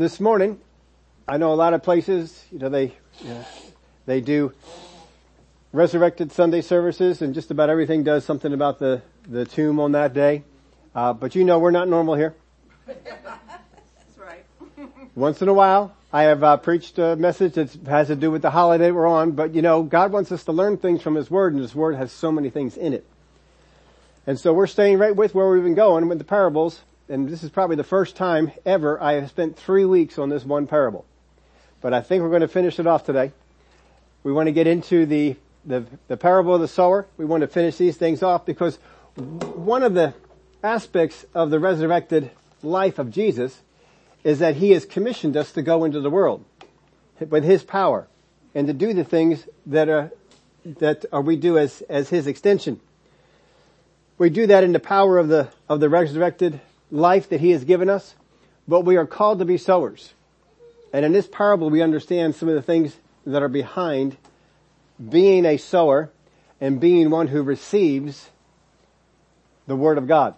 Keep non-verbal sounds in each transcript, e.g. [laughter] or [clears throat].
this morning, I know a lot of places, you know, they, they do resurrected Sunday services and just about everything does something about the, the tomb on that day. Uh, but you know we're not normal here. That's right. [laughs] Once in a while, I have uh, preached a message that has to do with the holiday we're on, but you know, God wants us to learn things from His Word, and His Word has so many things in it. And so we're staying right with where we've been going with the parables, and this is probably the first time ever I have spent three weeks on this one parable. But I think we're going to finish it off today. We want to get into the, the, the parable of the sower. We want to finish these things off because one of the aspects of the resurrected life of Jesus is that he has commissioned us to go into the world with his power and to do the things that are, that are we do as, as his extension. We do that in the power of the, of the resurrected life that he has given us, but we are called to be sowers. And in this parable we understand some of the things that are behind being a sower and being one who receives the word of God.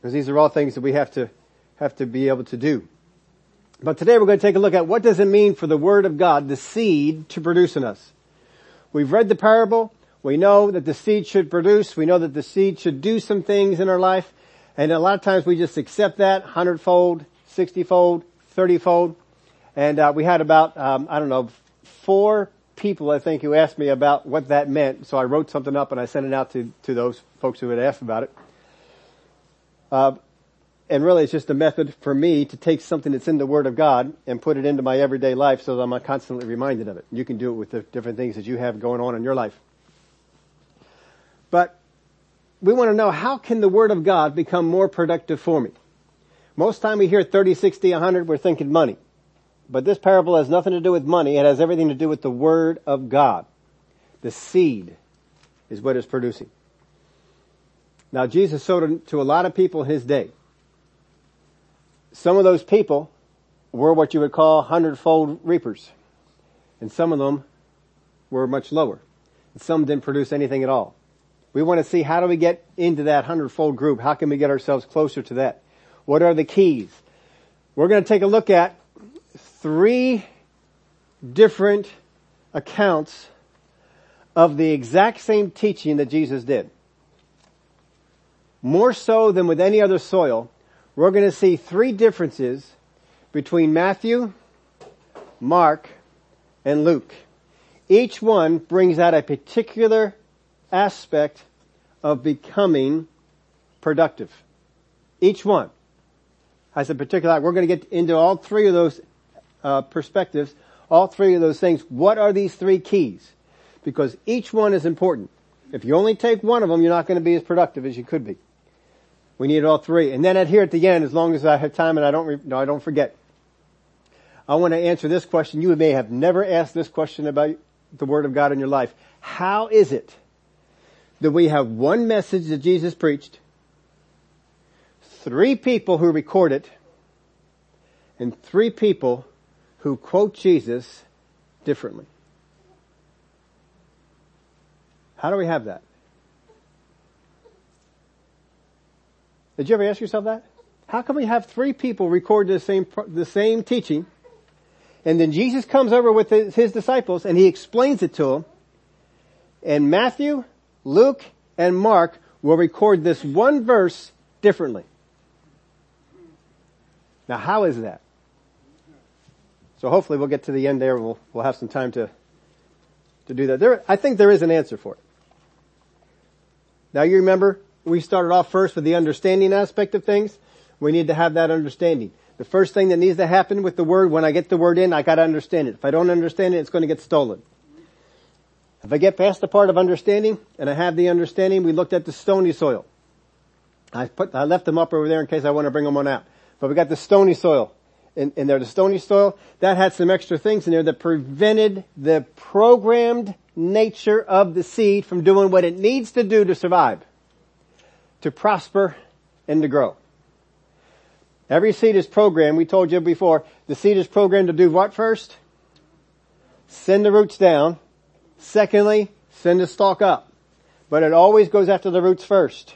Because these are all things that we have to, have to be able to do. But today we're going to take a look at what does it mean for the word of God, the seed, to produce in us. We've read the parable. We know that the seed should produce. We know that the seed should do some things in our life. And a lot of times we just accept that hundredfold, sixtyfold, thirtyfold. And uh, we had about, um, I don't know, four people I think who asked me about what that meant. So I wrote something up and I sent it out to, to those folks who had asked about it. Uh, and really it's just a method for me to take something that's in the Word of God and put it into my everyday life so that I'm constantly reminded of it. You can do it with the different things that you have going on in your life. But we want to know how can the Word of God become more productive for me? Most time we hear 30, 60, 100, we're thinking money. But this parable has nothing to do with money. It has everything to do with the Word of God. The seed is what is producing. Now Jesus sowed to a lot of people in his day. Some of those people were what you would call hundredfold reapers. And some of them were much lower. And some didn't produce anything at all. We want to see how do we get into that hundredfold group? How can we get ourselves closer to that? What are the keys? We're going to take a look at three different accounts of the exact same teaching that Jesus did. More so than with any other soil, we're going to see three differences between Matthew, Mark, and Luke. Each one brings out a particular aspect of becoming productive. Each one has a particular, we're going to get into all three of those uh, perspectives, all three of those things. What are these three keys? Because each one is important. If you only take one of them, you're not going to be as productive as you could be. We need all three. And then at here at the end, as long as I have time and I don't, re- no, I don't forget. I want to answer this question. You may have never asked this question about the Word of God in your life. How is it that we have one message that Jesus preached, three people who record it, and three people who quote Jesus differently? How do we have that? Did you ever ask yourself that? How can we have three people record the same, the same teaching and then Jesus comes over with his, his disciples and he explains it to them and Matthew, Luke, and Mark will record this one verse differently. Now how is that? So hopefully we'll get to the end there. We'll, we'll have some time to, to do that. There, I think there is an answer for it. Now you remember we started off first with the understanding aspect of things. We need to have that understanding. The first thing that needs to happen with the word, when I get the word in, I gotta understand it. If I don't understand it, it's going to get stolen. If I get past the part of understanding, and I have the understanding, we looked at the stony soil. I put, I left them up over there in case I want to bring them on out. But we got the stony soil. In, in there, the stony soil, that had some extra things in there that prevented the programmed nature of the seed from doing what it needs to do to survive to prosper and to grow. Every seed is programmed, we told you before, the seed is programmed to do what first? Send the roots down. Secondly, send the stalk up. But it always goes after the roots first.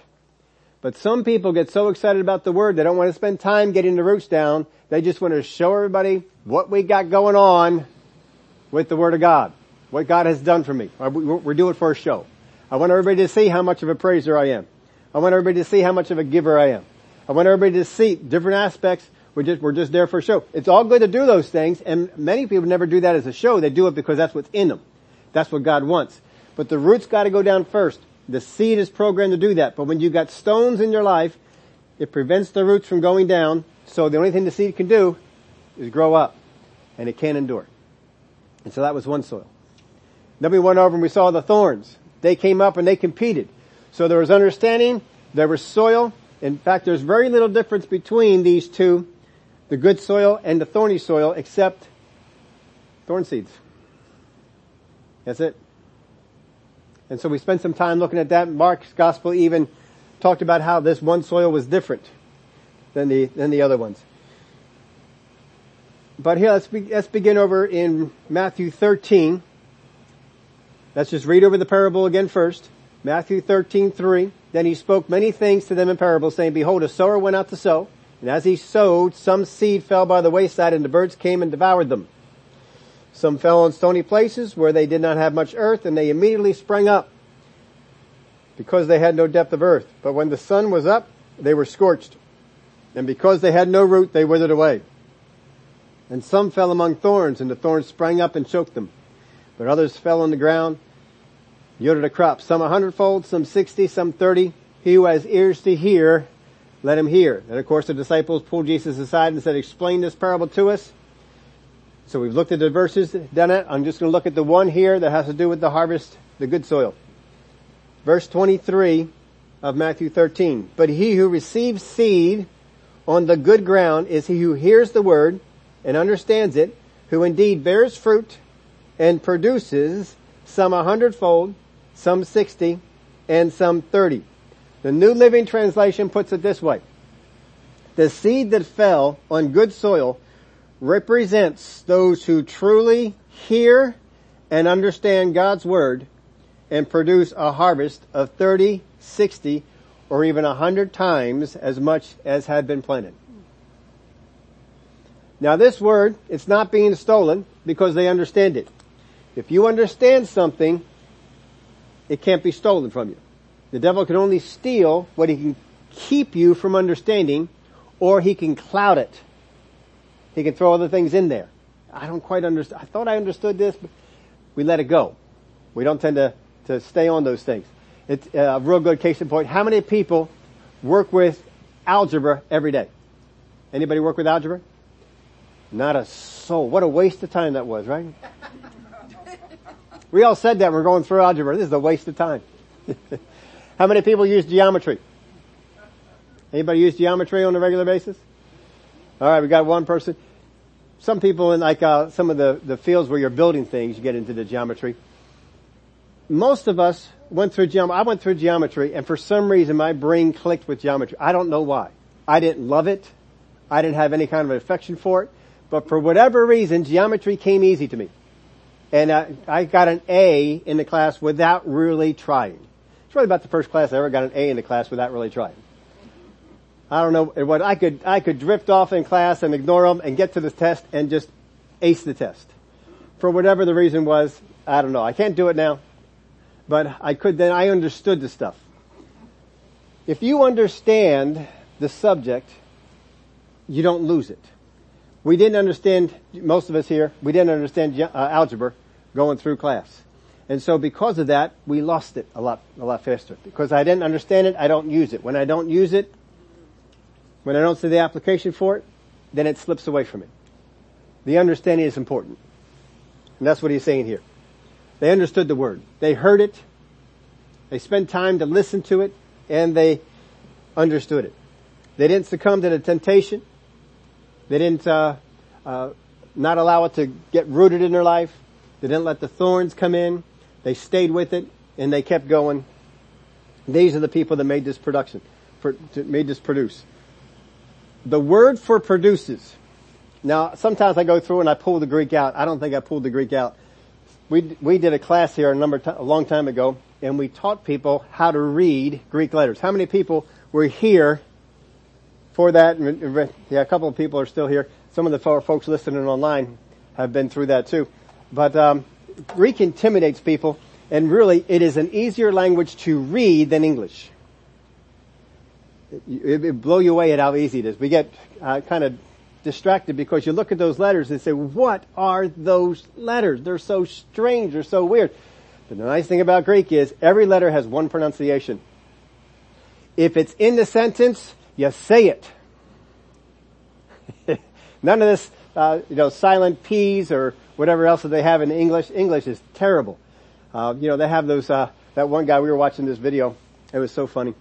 But some people get so excited about the word, they don't want to spend time getting the roots down. They just want to show everybody what we got going on with the word of God. What God has done for me. Uh, we're doing it for a show. I want everybody to see how much of a praiser I am. I want everybody to see how much of a giver I am. I want everybody to see different aspects. We're just, we're just there for a show. It's all good to do those things, and many people never do that as a show. They do it because that's what's in them. That's what God wants. But the roots gotta go down first. The seed is programmed to do that. But when you've got stones in your life, it prevents the roots from going down. So the only thing the seed can do is grow up. And it can't endure. And so that was one soil. Then we went over and we saw the thorns. They came up and they competed. So there was understanding, there was soil. In fact, there's very little difference between these two, the good soil and the thorny soil, except thorn seeds. That's it. And so we spent some time looking at that. Mark's gospel even talked about how this one soil was different than the, than the other ones. But here, let's, be, let's begin over in Matthew 13. Let's just read over the parable again first. Matthew 13, 3. Then he spoke many things to them in parables, saying, Behold, a sower went out to sow, and as he sowed, some seed fell by the wayside, and the birds came and devoured them. Some fell on stony places where they did not have much earth and they immediately sprang up because they had no depth of earth. But when the sun was up, they were scorched. And because they had no root, they withered away. And some fell among thorns and the thorns sprang up and choked them. But others fell on the ground, yielded a crop, some a hundredfold, some sixty, some thirty. He who has ears to hear, let him hear. And of course the disciples pulled Jesus aside and said, explain this parable to us. So we've looked at the verses, done it. I'm just going to look at the one here that has to do with the harvest, the good soil. Verse 23 of Matthew 13. But he who receives seed on the good ground is he who hears the word and understands it, who indeed bears fruit and produces some a hundredfold, some sixty, and some thirty. The New Living Translation puts it this way. The seed that fell on good soil represents those who truly hear and understand God's Word and produce a harvest of 30, 60, or even 100 times as much as had been planted. Now this word, it's not being stolen because they understand it. If you understand something, it can't be stolen from you. The devil can only steal what he can keep you from understanding or he can cloud it he can throw other things in there. I don't quite understand. I thought I understood this, but we let it go. We don't tend to, to stay on those things. It's uh, a real good case in point. How many people work with algebra every day? Anybody work with algebra? Not a soul. What a waste of time that was, right? we all said that we're going through algebra. This is a waste of time. [laughs] How many people use geometry? Anybody use geometry on a regular basis? All right, we got one person. Some people in like uh, some of the the fields where you're building things, you get into the geometry. Most of us went through geometry. I went through geometry, and for some reason, my brain clicked with geometry. I don't know why. I didn't love it. I didn't have any kind of affection for it. But for whatever reason, geometry came easy to me. And uh, I got an A in the class without really trying. It's really about the first class I ever got an A in the class without really trying. I don't know what I could, I could drift off in class and ignore them and get to the test and just ace the test. For whatever the reason was, I don't know. I can't do it now, but I could then, I understood the stuff. If you understand the subject, you don't lose it. We didn't understand, most of us here, we didn't understand uh, algebra going through class. And so because of that, we lost it a lot, a lot faster. Because I didn't understand it, I don't use it. When I don't use it, when I don't see the application for it, then it slips away from me. The understanding is important. And that's what he's saying here. They understood the word. They heard it. They spent time to listen to it and they understood it. They didn't succumb to the temptation. They didn't, uh, uh, not allow it to get rooted in their life. They didn't let the thorns come in. They stayed with it and they kept going. These are the people that made this production, made this produce. The word for produces. Now, sometimes I go through and I pull the Greek out. I don't think I pulled the Greek out. We, we did a class here a number, a long time ago and we taught people how to read Greek letters. How many people we're here for that. Yeah, a couple of people are still here. Some of the folks listening online have been through that too. But um, Greek intimidates people, and really, it is an easier language to read than English. It, it blow you away at how easy it is. We get uh, kind of distracted because you look at those letters and say, "What are those letters? They're so strange. They're so weird." But the nice thing about Greek is every letter has one pronunciation. If it's in the sentence, you say it. [laughs] None of this, uh, you know, silent P's or whatever else that they have in English. English is terrible. Uh, you know, they have those, uh, that one guy, we were watching this video. It was so funny.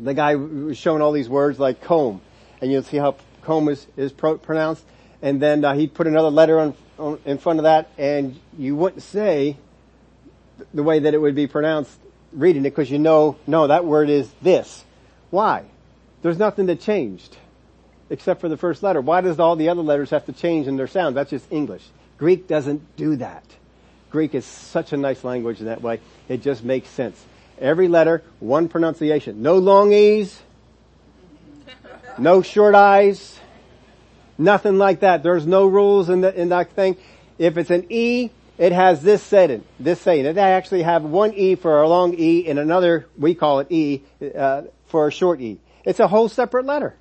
The guy was showing all these words like comb, and you'll see how comb is, is pro- pronounced. And then uh, he put another letter on, on, in front of that, and you wouldn't say the way that it would be pronounced reading it because you know, no, that word is this. Why? There's nothing that changed except for the first letter. Why does all the other letters have to change in their sound? That's just English. Greek doesn't do that. Greek is such a nice language in that way. It just makes sense. Every letter, one pronunciation. No long E's. No short I's. Nothing like that. There's no rules in, the, in that thing. If it's an E, it has this setting, this saying. It actually have one E for a long E and another, we call it E, uh, for a short E. It's a whole separate letter.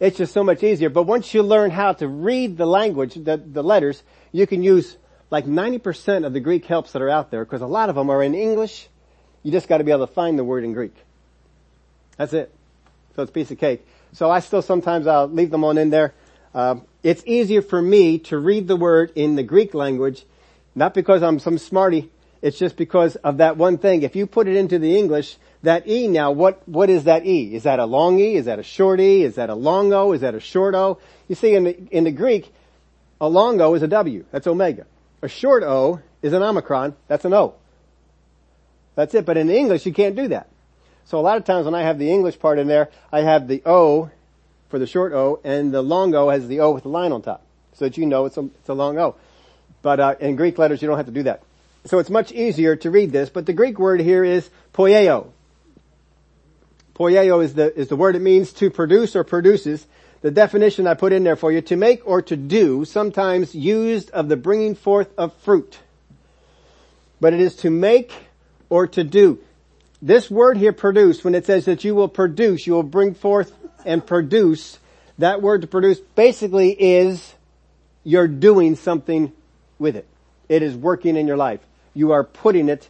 It's just so much easier. But once you learn how to read the language, the, the letters, you can use like 90% of the Greek helps that are out there, because a lot of them are in English. You just gotta be able to find the word in Greek. That's it. So it's piece of cake. So I still sometimes I'll leave them on in there. Uh, it's easier for me to read the word in the Greek language, not because I'm some smarty, it's just because of that one thing. If you put it into the English, that E now, what, what is that E? Is that a long E? Is that a short E? Is that a long O? Is that a short O? You see in the, in the Greek, a long O is a W. That's omega. A short O is an omicron. That's an O. That's it. But in English, you can't do that. So a lot of times when I have the English part in there, I have the O for the short O and the long O has the O with the line on top. So that you know it's a, it's a long O. But uh, in Greek letters, you don't have to do that. So it's much easier to read this, but the Greek word here is poieo. Poieo is the, is the word it means to produce or produces. The definition I put in there for you, to make or to do, sometimes used of the bringing forth of fruit. But it is to make or to do. This word here produce, when it says that you will produce, you will bring forth and produce, that word to produce basically is you're doing something with it. It is working in your life you are putting it,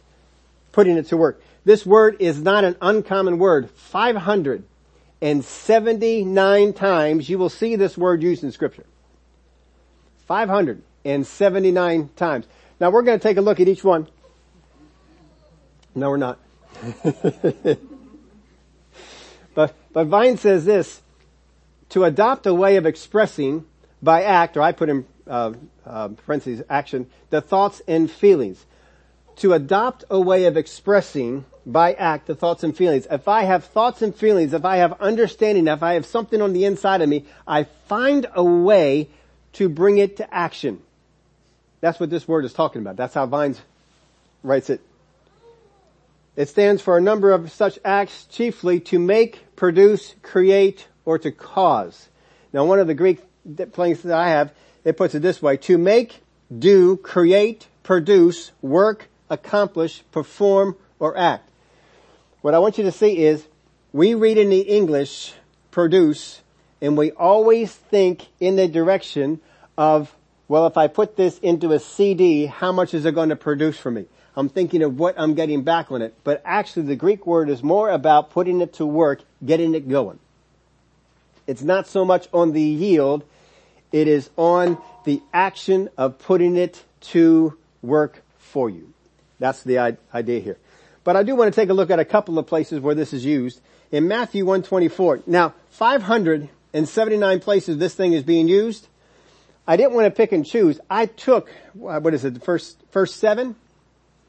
putting it to work. This word is not an uncommon word. 579 times you will see this word used in scripture. 579 times. Now we're going to take a look at each one. No, we're not. but, but Vine says this, to adopt a way of expressing by act, or I put in uh, uh, parentheses action, the thoughts and feelings to adopt a way of expressing by act the thoughts and feelings. If I have thoughts and feelings, if I have understanding, if I have something on the inside of me, I find a way to bring it to action. That's what this word is talking about. That's how Vines writes it. It stands for a number of such acts, chiefly to make, produce, create, or to cause. Now one of the Greek places that I have, it puts it this way, to make, do, create, produce, work, accomplish, perform, or act. What I want you to see is we read in the English produce and we always think in the direction of, well, if I put this into a CD, how much is it going to produce for me? I'm thinking of what I'm getting back on it. But actually the Greek word is more about putting it to work, getting it going. It's not so much on the yield, it is on the action of putting it to work for you. That's the idea here. But I do want to take a look at a couple of places where this is used. In Matthew 124. Now, 579 places this thing is being used. I didn't want to pick and choose. I took, what is it, the first, first seven?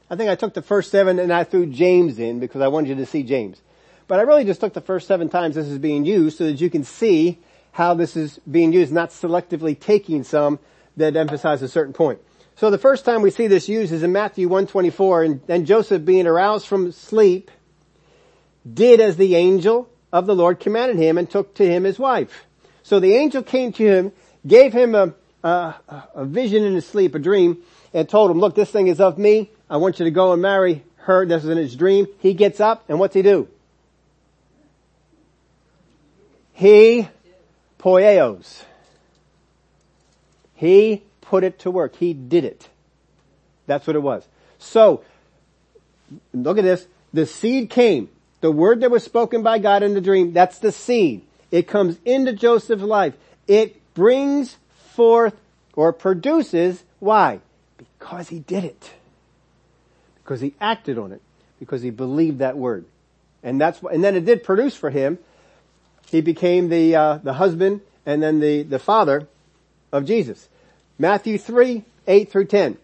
I think I took the first seven and I threw James in because I wanted you to see James. But I really just took the first seven times this is being used so that you can see how this is being used, not selectively taking some that emphasize a certain point. So the first time we see this used is in Matthew 124 and then Joseph being aroused from sleep did as the angel of the Lord commanded him and took to him his wife. So the angel came to him, gave him a, a, a vision in his sleep, a dream, and told him, look, this thing is of me. I want you to go and marry her. This is in his dream. He gets up and what's he do? He poieos. He put it to work. He did it. That's what it was. So, look at this. The seed came. The word that was spoken by God in the dream, that's the seed. It comes into Joseph's life. It brings forth or produces, why? Because he did it. Because he acted on it. Because he believed that word. And that's and then it did produce for him. He became the, uh, the husband and then the, the father of Jesus. Matthew 3, 8 through 10.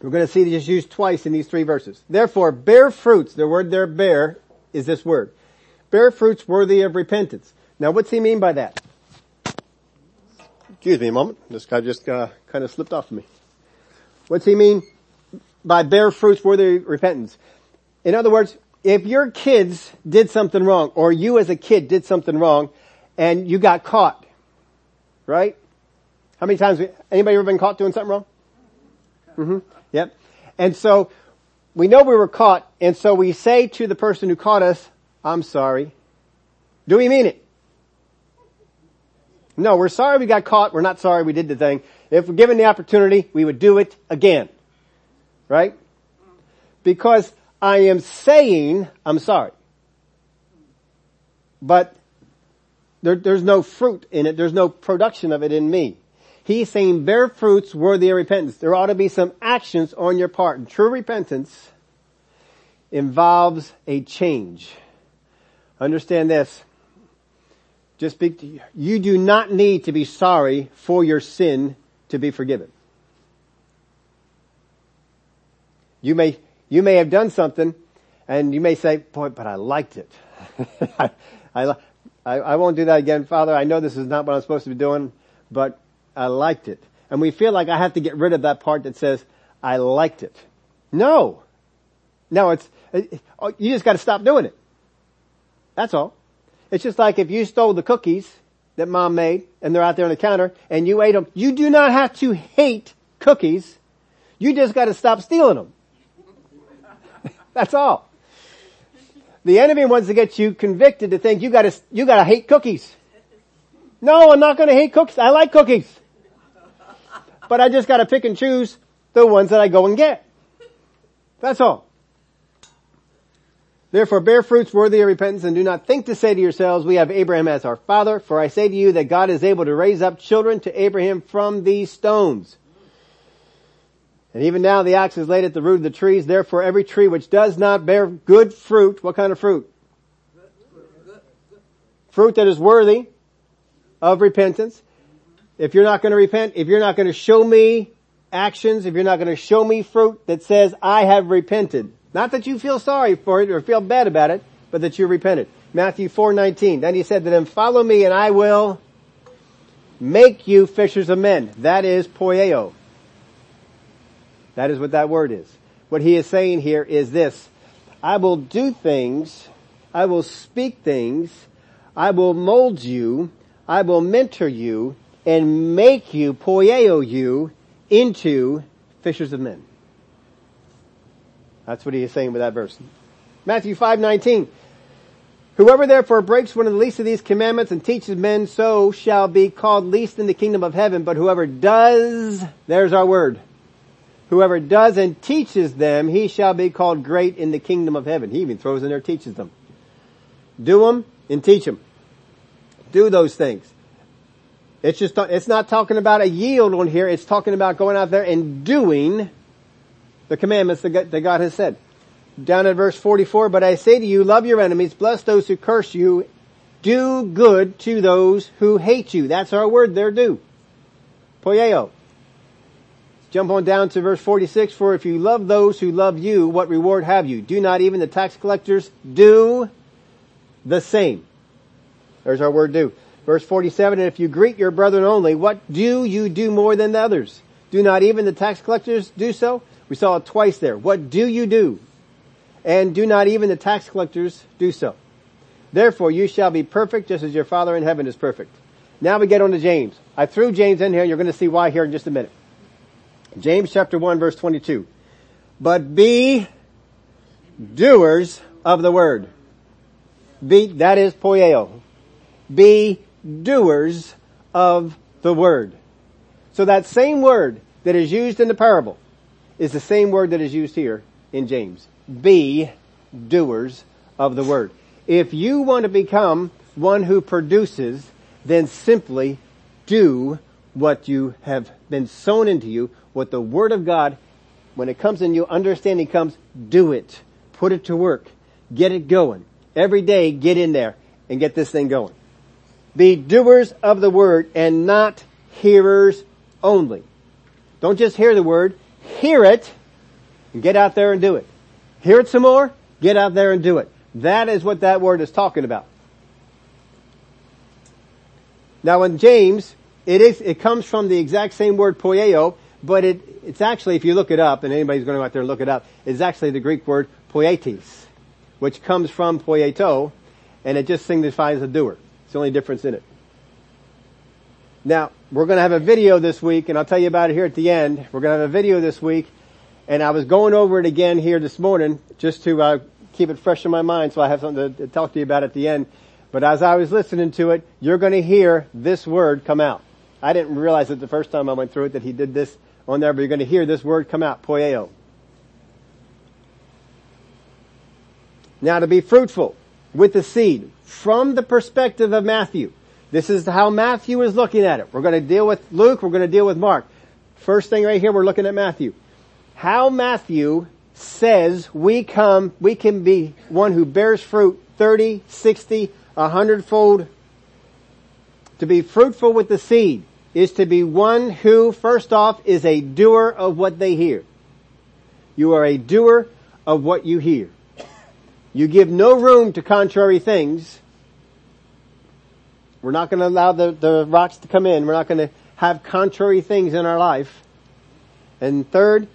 We're going to see this used twice in these three verses. Therefore, bear fruits, the word there bear is this word. Bear fruits worthy of repentance. Now what's he mean by that? Excuse me a moment. This guy just uh, kind of slipped off of me. What's he mean by bear fruits worthy repentance? In other words, if your kids did something wrong, or you as a kid did something wrong, and you got caught, right? How many times, anybody ever been caught doing something wrong? Mm-hmm. Yep. And so, we know we were caught, and so we say to the person who caught us, I'm sorry. Do we mean it? No, we're sorry we got caught. We're not sorry we did the thing. If we're given the opportunity, we would do it again. Right? Because I am saying I'm sorry. But there, there's no fruit in it. There's no production of it in me. He's saying bear fruits worthy of repentance. There ought to be some actions on your part. And true repentance involves a change. Understand this. Just speak you. You do not need to be sorry for your sin to be forgiven. You may, you may have done something and you may say, boy, but I liked it. [laughs] I, I, I won't do that again. Father, I know this is not what I'm supposed to be doing, but I liked it. And we feel like I have to get rid of that part that says, I liked it. No. No, it's, it, oh, you just gotta stop doing it. That's all. It's just like if you stole the cookies that mom made and they're out there on the counter and you ate them, you do not have to hate cookies. You just gotta stop stealing them. That's all. The enemy wants to get you convicted to think you gotta, you gotta hate cookies. No, I'm not gonna hate cookies. I like cookies but I just gotta pick and choose the ones that I go and get. That's all. Therefore bear fruits worthy of repentance and do not think to say to yourselves, we have Abraham as our father, for I say to you that God is able to raise up children to Abraham from these stones. And even now the axe is laid at the root of the trees, therefore every tree which does not bear good fruit, what kind of fruit? Fruit that is worthy of repentance if you're not going to repent, if you're not going to show me actions, if you're not going to show me fruit that says, I have repented. Not that you feel sorry for it or feel bad about it, but that you repented. Matthew 4:19. Then he said to them, follow me and I will make you fishers of men. That is poieo. That is what that word is. What he is saying here is this. I will do things. I will speak things. I will mold you. I will mentor you and make you, poieo you, into fishers of men. That's what he is saying with that verse. Matthew 5:19. Whoever therefore breaks one of the least of these commandments and teaches men so shall be called least in the kingdom of heaven, but whoever does, there's our word. Whoever does and teaches them, he shall be called great in the kingdom of heaven. He even throws in there teaches them. Do them and teach them. Do those things. It's just, it's not talking about a yield on here. It's talking about going out there and doing the commandments that God has said. Down at verse 44, but I say to you, love your enemies, bless those who curse you, do good to those who hate you. That's our word there, do. Poieo. Jump on down to verse 46, for if you love those who love you, what reward have you? Do not even the tax collectors do the same. There's our word do. Verse 47, and if you greet your brethren only, what do you do more than the others? Do not even the tax collectors do so? We saw it twice there. What do you do? and do not even the tax collectors do so. Therefore you shall be perfect just as your Father in heaven is perfect. Now we get on to James. I threw James in here, you're going to see why here in just a minute. James chapter 1 verse 22. But be doers of the word. Be, that is poieo. Be doers of the word. So that same word that is used in the parable is the same word that is used here in James. Be doers of the word. If you want to become one who produces, then simply do what you have been sown into you, what the word of God, when it comes in you, understanding comes, do it. Put it to work. Get it going. Every day, get in there and get this thing going. Be doers of the word and not hearers only. Don't just hear the word, hear it and get out there and do it. Hear it some more, get out there and do it. That is what that word is talking about. Now in James, it is, it comes from the exact same word poieo, but it, it's actually, if you look it up, and anybody's going to go out there and look it up, it's actually the Greek word poietes, which comes from poieo, and it just signifies a doer. It's the only difference in it. Now, we're going to have a video this week, and I'll tell you about it here at the end. We're going to have a video this week, and I was going over it again here this morning just to uh, keep it fresh in my mind, so I have something to, to talk to you about at the end. But as I was listening to it, you're going to hear this word come out. I didn't realize it the first time I went through it that he did this on there, but you're going to hear this word come out, poieo. Now to be fruitful with the seed from the perspective of Matthew. This is how Matthew is looking at it. We're going to deal with Luke, we're going to deal with Mark. First thing right here, we're looking at Matthew. How Matthew says we come, we can be one who bears fruit 30, 60, a hundredfold. To be fruitful with the seed is to be one who, first off, is a doer of what they hear. You are a doer of what you hear. You give no room to contrary things we're not going to allow the, the rocks to come in. We're not going to have contrary things in our life. And third,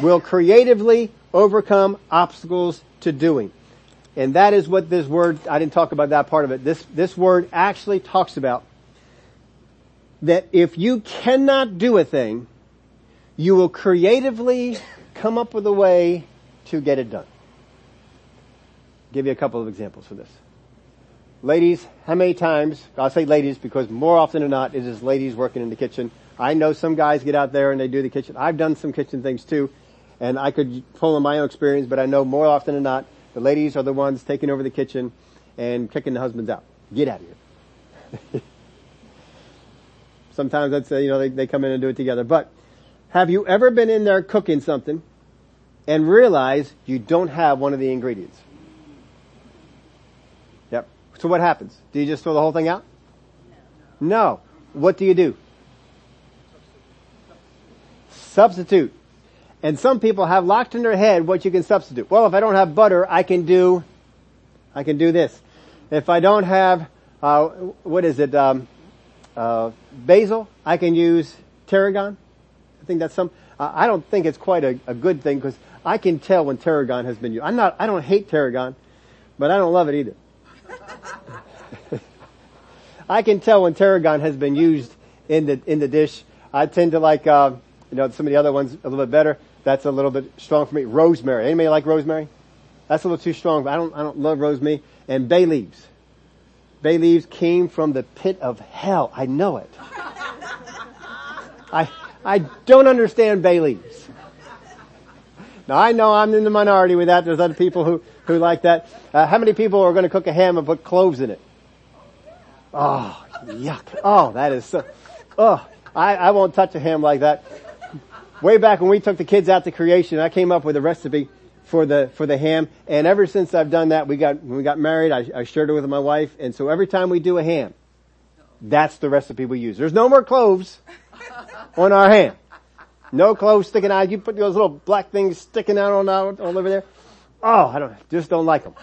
we'll creatively overcome obstacles to doing. And that is what this word, I didn't talk about that part of it. This, this word actually talks about that if you cannot do a thing, you will creatively come up with a way to get it done. I'll give you a couple of examples for this. Ladies, how many times, I'll say ladies because more often than not it is ladies working in the kitchen. I know some guys get out there and they do the kitchen. I've done some kitchen things too and I could pull on my own experience, but I know more often than not the ladies are the ones taking over the kitchen and kicking the husbands out. Get out of here. [laughs] Sometimes that's, you know, they, they come in and do it together. But have you ever been in there cooking something and realize you don't have one of the ingredients? Yep. So what happens? Do you just throw the whole thing out? No. What do you do? Substitute. And some people have locked in their head what you can substitute. Well, if I don't have butter, I can do, I can do this. If I don't have, uh, what is it, um, uh, basil, I can use tarragon. I think that's some, uh, I don't think it's quite a, a good thing because I can tell when tarragon has been used. I'm not, I don't hate tarragon, but I don't love it either. [laughs] I can tell when tarragon has been used in the in the dish. I tend to like uh, you know some of the other ones a little bit better. That's a little bit strong for me. Rosemary. Anybody like rosemary? That's a little too strong. I don't I don't love rosemary and bay leaves. Bay leaves came from the pit of hell. I know it. I I don't understand bay leaves. Now I know I'm in the minority with that. There's other people who who like that. Uh, how many people are going to cook a ham and put cloves in it? Oh, yuck. Oh, that is so, oh, I, I won't touch a ham like that. Way back when we took the kids out to creation, I came up with a recipe for the, for the ham. And ever since I've done that, we got, when we got married, I, I shared it with my wife. And so every time we do a ham, that's the recipe we use. There's no more cloves [laughs] on our ham. No cloves sticking out. You put those little black things sticking out on, all over there. Oh, I don't, just don't like them.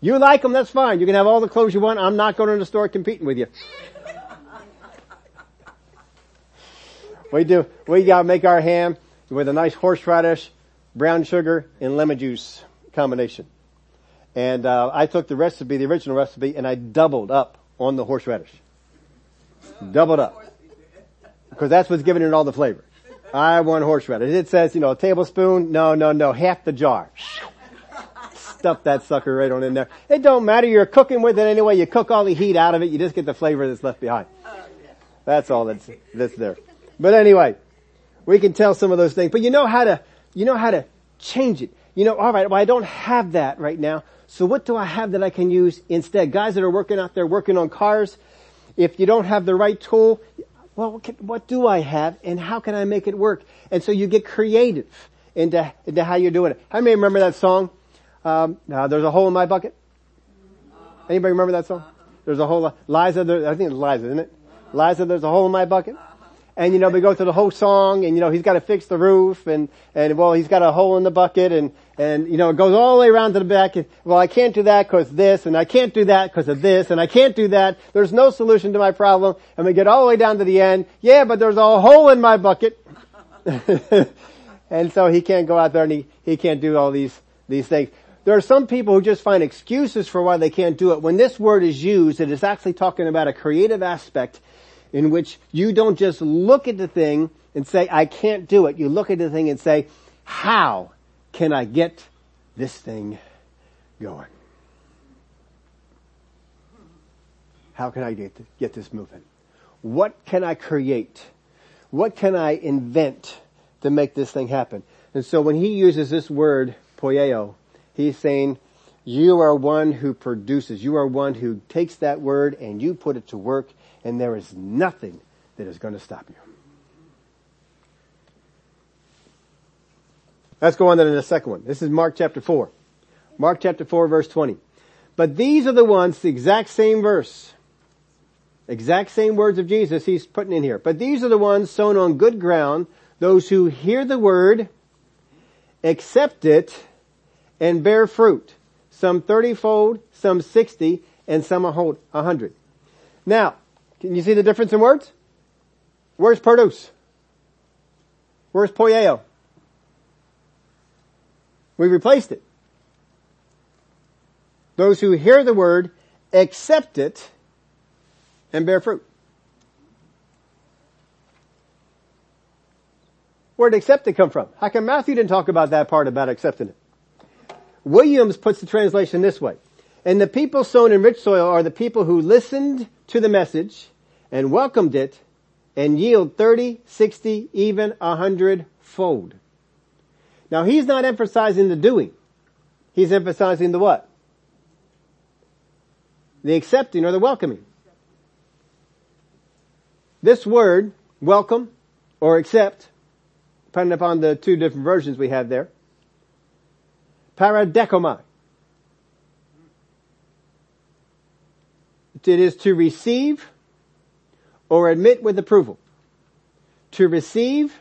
You like them, that's fine. You can have all the clothes you want. I'm not going to the store competing with you. [laughs] we do, we gotta make our ham with a nice horseradish, brown sugar, and lemon juice combination. And, uh, I took the recipe, the original recipe, and I doubled up on the horseradish. Doubled up. Because that's what's giving it all the flavor. I want horseradish. It says, you know, a tablespoon. No, no, no. Half the jar. Stuff that sucker right on in there. It don't matter. You're cooking with it anyway. You cook all the heat out of it. You just get the flavor that's left behind. That's all that's, that's there. But anyway, we can tell some of those things, but you know how to, you know how to change it. You know, alright, well I don't have that right now. So what do I have that I can use instead? Guys that are working out there working on cars, if you don't have the right tool, well, what, can, what do I have and how can I make it work? And so you get creative into, into how you're doing it. How many remember that song? Um, uh, there's a hole in my bucket. Anybody remember that song? There's a hole. Liza, there, I think it's Liza, isn't it? Liza, there's a hole in my bucket. And you know, we go through the whole song and you know, he's gotta fix the roof and, and well, he's got a hole in the bucket and, and you know, it goes all the way around to the back. And, well, I can't do that cause this and I can't do that cause of this and I can't do that. There's no solution to my problem. And we get all the way down to the end. Yeah, but there's a hole in my bucket. [laughs] and so he can't go out there and he, he can't do all these, these things. There are some people who just find excuses for why they can't do it. When this word is used, it is actually talking about a creative aspect in which you don't just look at the thing and say, I can't do it. You look at the thing and say, how can I get this thing going? How can I get, this moving? What can I create? What can I invent to make this thing happen? And so when he uses this word, poieo, he's saying, you are one who produces. You are one who takes that word and you put it to work and there is nothing that is going to stop you. Let's go on to the second one. This is Mark chapter 4. Mark chapter 4 verse 20. But these are the ones, the exact same verse, exact same words of Jesus he's putting in here. But these are the ones sown on good ground, those who hear the word, accept it, and bear fruit. Some thirty-fold, some sixty, and some a hundred. Now, can you see the difference in words? Where's produce? Where's poieo? We replaced it. Those who hear the word, accept it, and bear fruit. Where did accept it come from? How come Matthew didn't talk about that part about accepting it? Williams puts the translation this way. And the people sown in rich soil are the people who listened to the message and welcomed it and yield 30, 60, even a hundred fold. Now he's not emphasizing the doing. He's emphasizing the what? The accepting or the welcoming. This word, welcome or accept, depending upon the two different versions we have there, paradechomai. It is to receive or admit with approval. To receive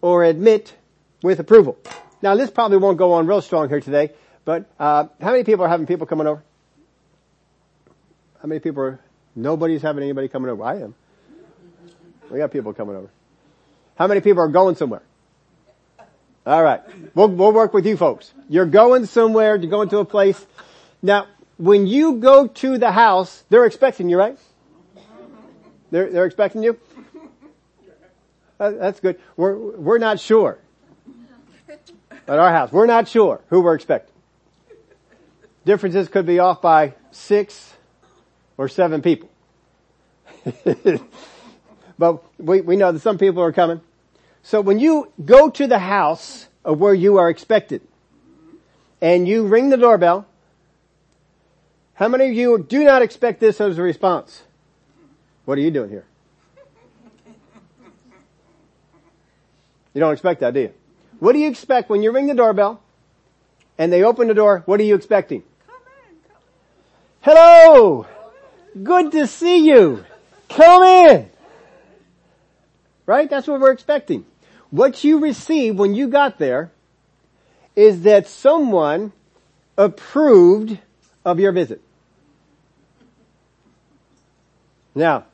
or admit with approval. Now this probably won't go on real strong here today, but uh, how many people are having people coming over? How many people are, nobody's having anybody coming over? I am. We got people coming over. How many people are going somewhere? Alright. We'll, we'll work with you folks. You're going somewhere, you're going to a place. Now, when you go to the house, they're expecting you, right? They're, they're expecting you? [laughs] That's good. We're, we're not sure. At our house, we're not sure who we're expecting. Differences could be off by six or seven people. [laughs] but we, we know that some people are coming. So when you go to the house of where you are expected and you ring the doorbell, how many of you do not expect this as a response? What are you doing here? You don't expect that, do you? What do you expect when you ring the doorbell and they open the door? What are you expecting? Come in, come in. Hello! Good to see you. Come in. Right? That's what we're expecting. What you received when you got there is that someone approved of your visit. Now,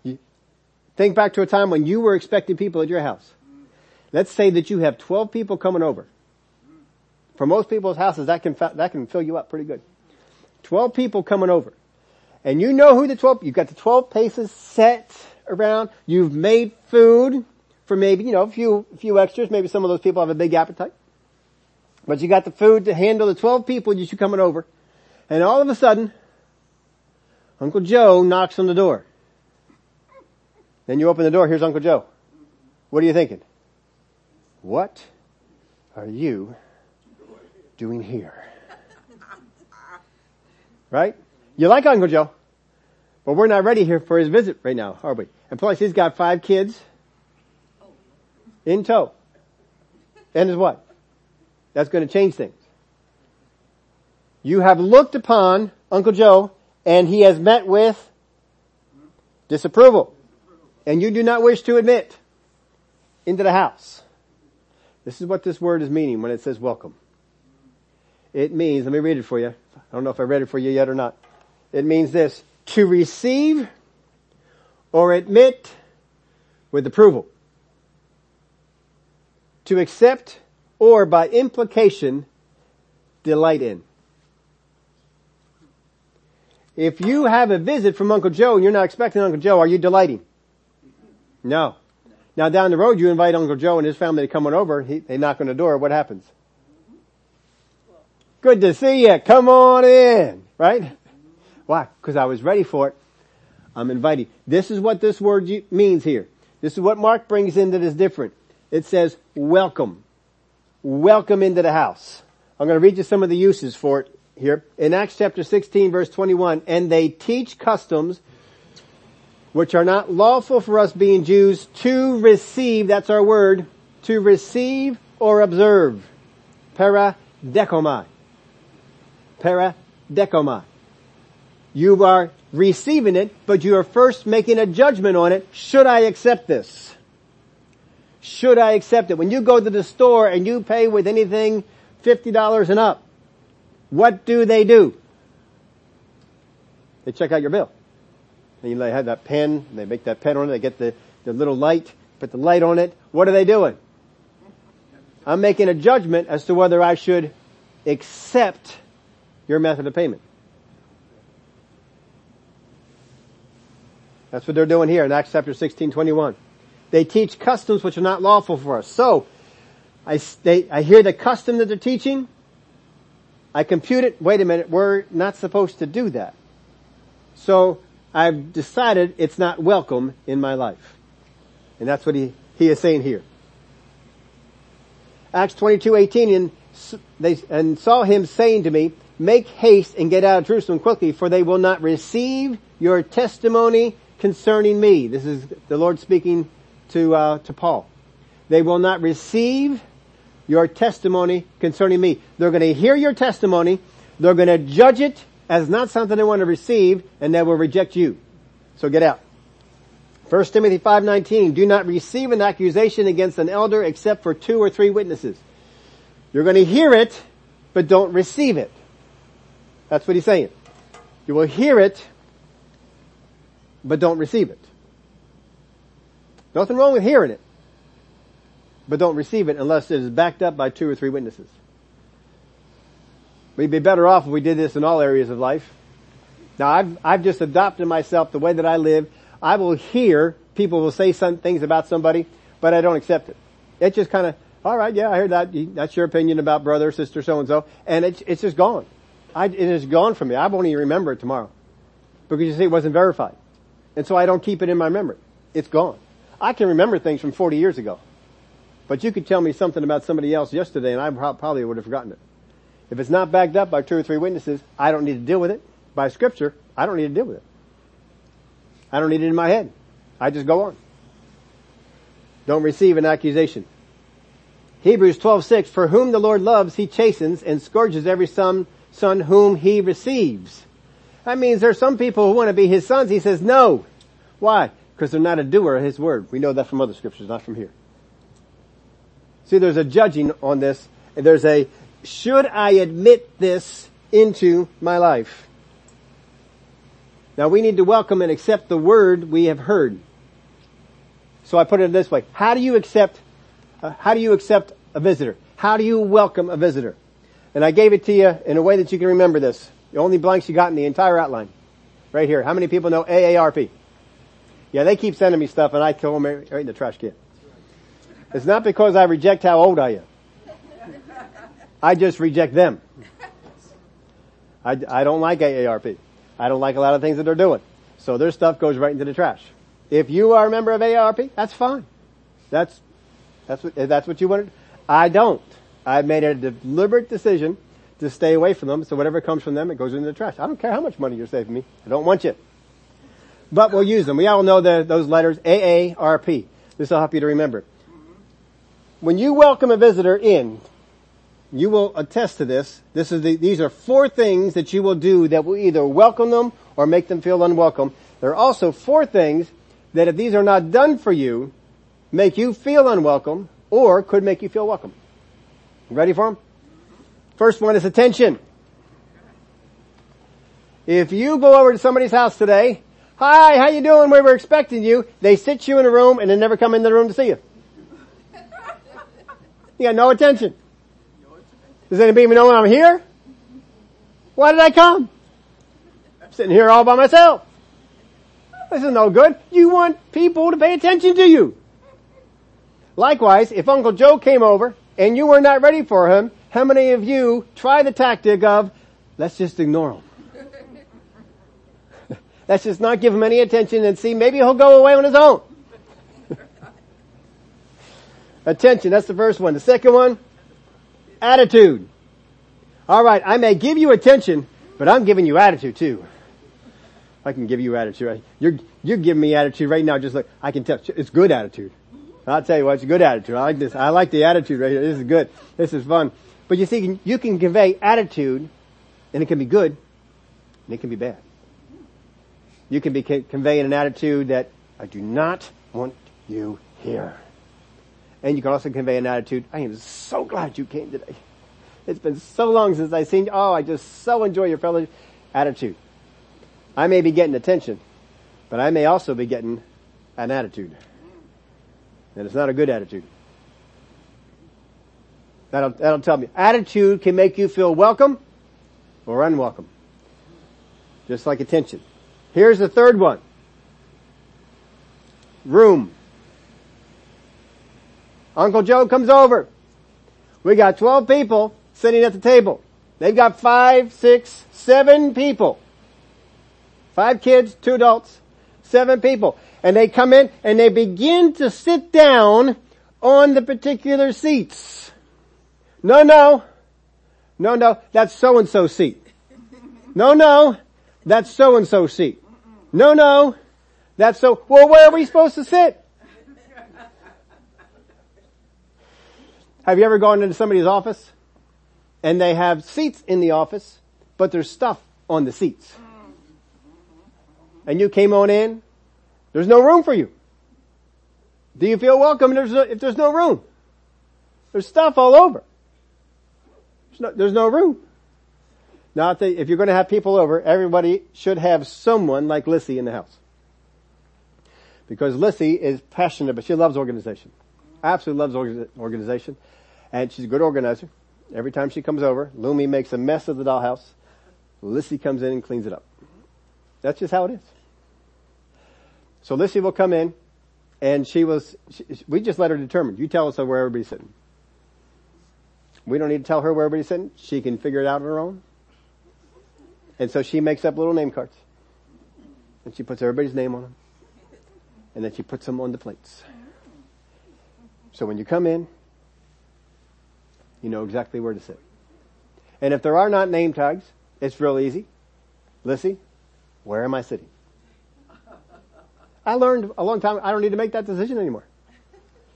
think back to a time when you were expecting people at your house. Let's say that you have 12 people coming over. For most people's houses, that can, that can fill you up pretty good. 12 people coming over. And you know who the 12, you've got the 12 paces set around. You've made food for maybe, you know, a few, few extras. Maybe some of those people have a big appetite. But you got the food to handle the 12 people that you should coming over. And all of a sudden, Uncle Joe knocks on the door. Then you open the door, here's Uncle Joe. What are you thinking? What are you doing here? [laughs] Right? You like Uncle Joe, but we're not ready here for his visit right now, are we? And plus he's got five kids in tow. And his what? That's going to change things. You have looked upon Uncle Joe and he has met with disapproval. And you do not wish to admit into the house. This is what this word is meaning when it says welcome. It means, let me read it for you. I don't know if I read it for you yet or not. It means this, to receive or admit with approval. To accept or by implication delight in. If you have a visit from Uncle Joe and you're not expecting Uncle Joe, are you delighting? No. Now down the road you invite Uncle Joe and his family to come on over, he, they knock on the door, what happens? Good to see you, come on in, right? Why? Because I was ready for it. I'm inviting. This is what this word means here. This is what Mark brings in that is different. It says welcome. Welcome into the house. I'm going to read you some of the uses for it here. In Acts chapter 16 verse 21, and they teach customs which are not lawful for us being Jews to receive, that's our word, to receive or observe. Paradekomai. Paradekomai. You are receiving it, but you are first making a judgment on it. Should I accept this? Should I accept it? When you go to the store and you pay with anything $50 and up, what do they do? They check out your bill. They have that pen, they make that pen on it, they get the, the little light, put the light on it. What are they doing? I'm making a judgment as to whether I should accept your method of payment. That's what they're doing here in Acts chapter 16, 21. They teach customs which are not lawful for us. So, I, they, I hear the custom that they're teaching. I compute it. Wait a minute. We're not supposed to do that. So, I've decided it's not welcome in my life. And that's what he, he is saying here. Acts 22, 18, and they, and saw him saying to me, make haste and get out of Jerusalem quickly, for they will not receive your testimony concerning me. This is the Lord speaking to, uh, to Paul. They will not receive your testimony concerning me. They're going to hear your testimony. They're going to judge it as not something they want to receive and they will reject you. So get out. 1 Timothy 5.19, do not receive an accusation against an elder except for two or three witnesses. You're going to hear it, but don't receive it. That's what he's saying. You will hear it, but don't receive it. Nothing wrong with hearing it, but don't receive it unless it is backed up by two or three witnesses. We'd be better off if we did this in all areas of life. Now I've, I've just adopted myself the way that I live. I will hear people will say some things about somebody, but I don't accept it. It's just kind of, alright, yeah, I heard that. That's your opinion about brother, sister, so and so. And it's, it's just gone. I, it is gone from me. I won't even remember it tomorrow. Because you see, it wasn't verified. And so I don't keep it in my memory. It's gone. I can remember things from 40 years ago. But you could tell me something about somebody else yesterday and I probably would have forgotten it. If it's not backed up by two or three witnesses, I don't need to deal with it. By scripture, I don't need to deal with it. I don't need it in my head. I just go on. Don't receive an accusation. Hebrews 12:6 For whom the Lord loves he chastens and scourges every son son whom he receives. That means there's some people who want to be his sons. He says no. Why? Because they're not a doer of his word. We know that from other scriptures, not from here. See, there's a judging on this. There's a should I admit this into my life? Now we need to welcome and accept the word we have heard. So I put it this way. How do you accept, uh, how do you accept a visitor? How do you welcome a visitor? And I gave it to you in a way that you can remember this. The only blanks you got in the entire outline. Right here. How many people know AARP? Yeah, they keep sending me stuff and I throw them right in the trash can. It's not because I reject how old I am. I just reject them. I, I don't like AARP. I don't like a lot of things that they're doing. So their stuff goes right into the trash. If you are a member of AARP, that's fine. That's, that's what, that's what you wanted. I don't. I've made a deliberate decision to stay away from them. So whatever comes from them, it goes into the trash. I don't care how much money you're saving me. I don't want you. But we'll use them. We all know the, those letters, AARP. This will help you to remember. When you welcome a visitor in, you will attest to this. This is the, these are four things that you will do that will either welcome them or make them feel unwelcome. There are also four things that if these are not done for you, make you feel unwelcome or could make you feel welcome. ready for them? First one is attention. If you go over to somebody's house today, hi, how you doing? We were expecting you. They sit you in a room and they never come in the room to see you. You got no attention. Does anybody know I'm here? Why did I come? I'm sitting here all by myself. This is no good. You want people to pay attention to you. Likewise, if Uncle Joe came over and you were not ready for him, how many of you try the tactic of, let's just ignore him? [laughs] let's just not give him any attention and see, maybe he'll go away on his own. [laughs] attention, that's the first one. The second one, attitude. Alright, I may give you attention, but I'm giving you attitude too. I can give you attitude. You're, you're giving me attitude right now, just like, I can tell, it's good attitude. I'll tell you what, it's a good attitude. I like this. I like the attitude right here. This is good. This is fun. But you see, you can convey attitude, and it can be good, and it can be bad. You can be conveying an attitude that, I do not want you here. And you can also convey an attitude, I am so glad you came today. It's been so long since I've seen you. Oh, I just so enjoy your fellowship. Attitude. I may be getting attention, but I may also be getting an attitude. And it's not a good attitude. That'll, that'll tell me. Attitude can make you feel welcome or unwelcome. Just like attention. Here's the third one. Room. Uncle Joe comes over. We got 12 people sitting at the table. They've got five, six, seven people. Five kids, two adults, seven people. And they come in and they begin to sit down on the particular seats. No, no. No, no. That's so and so seat. No, no. That's so and so seat. No, no. That's so, well where are we supposed to sit? Have you ever gone into somebody's office and they have seats in the office, but there's stuff on the seats? And you came on in, there's no room for you. Do you feel welcome there's no, if there's no room? There's stuff all over. There's no, there's no room. Now, if you're going to have people over, everybody should have someone like Lissy in the house. Because Lissy is passionate, but she loves organization. Absolutely loves organization. And she's a good organizer. Every time she comes over, Lumi makes a mess of the dollhouse. Lissy comes in and cleans it up. That's just how it is. So Lissy will come in and she was, she, we just let her determine. You tell us where everybody's sitting. We don't need to tell her where everybody's sitting. She can figure it out on her own. And so she makes up little name cards. And she puts everybody's name on them. And then she puts them on the plates. So when you come in, you know exactly where to sit. And if there are not name tags, it's real easy. Lissy, where am I sitting? I learned a long time, I don't need to make that decision anymore.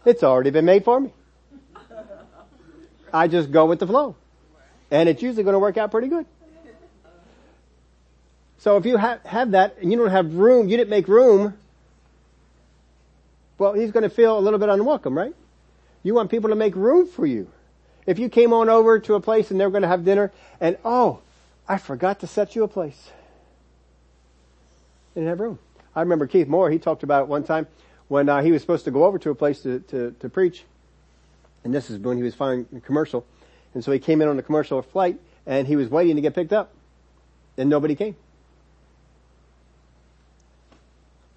It's already been made for me. I just go with the flow. And it's usually going to work out pretty good. So if you have, have that and you don't have room, you didn't make room, well, he's going to feel a little bit unwelcome, right? You want people to make room for you. If you came on over to a place and they were going to have dinner and, oh, I forgot to set you a place. They didn't have room. I remember Keith Moore, he talked about it one time when uh, he was supposed to go over to a place to, to, to preach. And this is when he was finding a commercial. And so he came in on a commercial flight and he was waiting to get picked up and nobody came.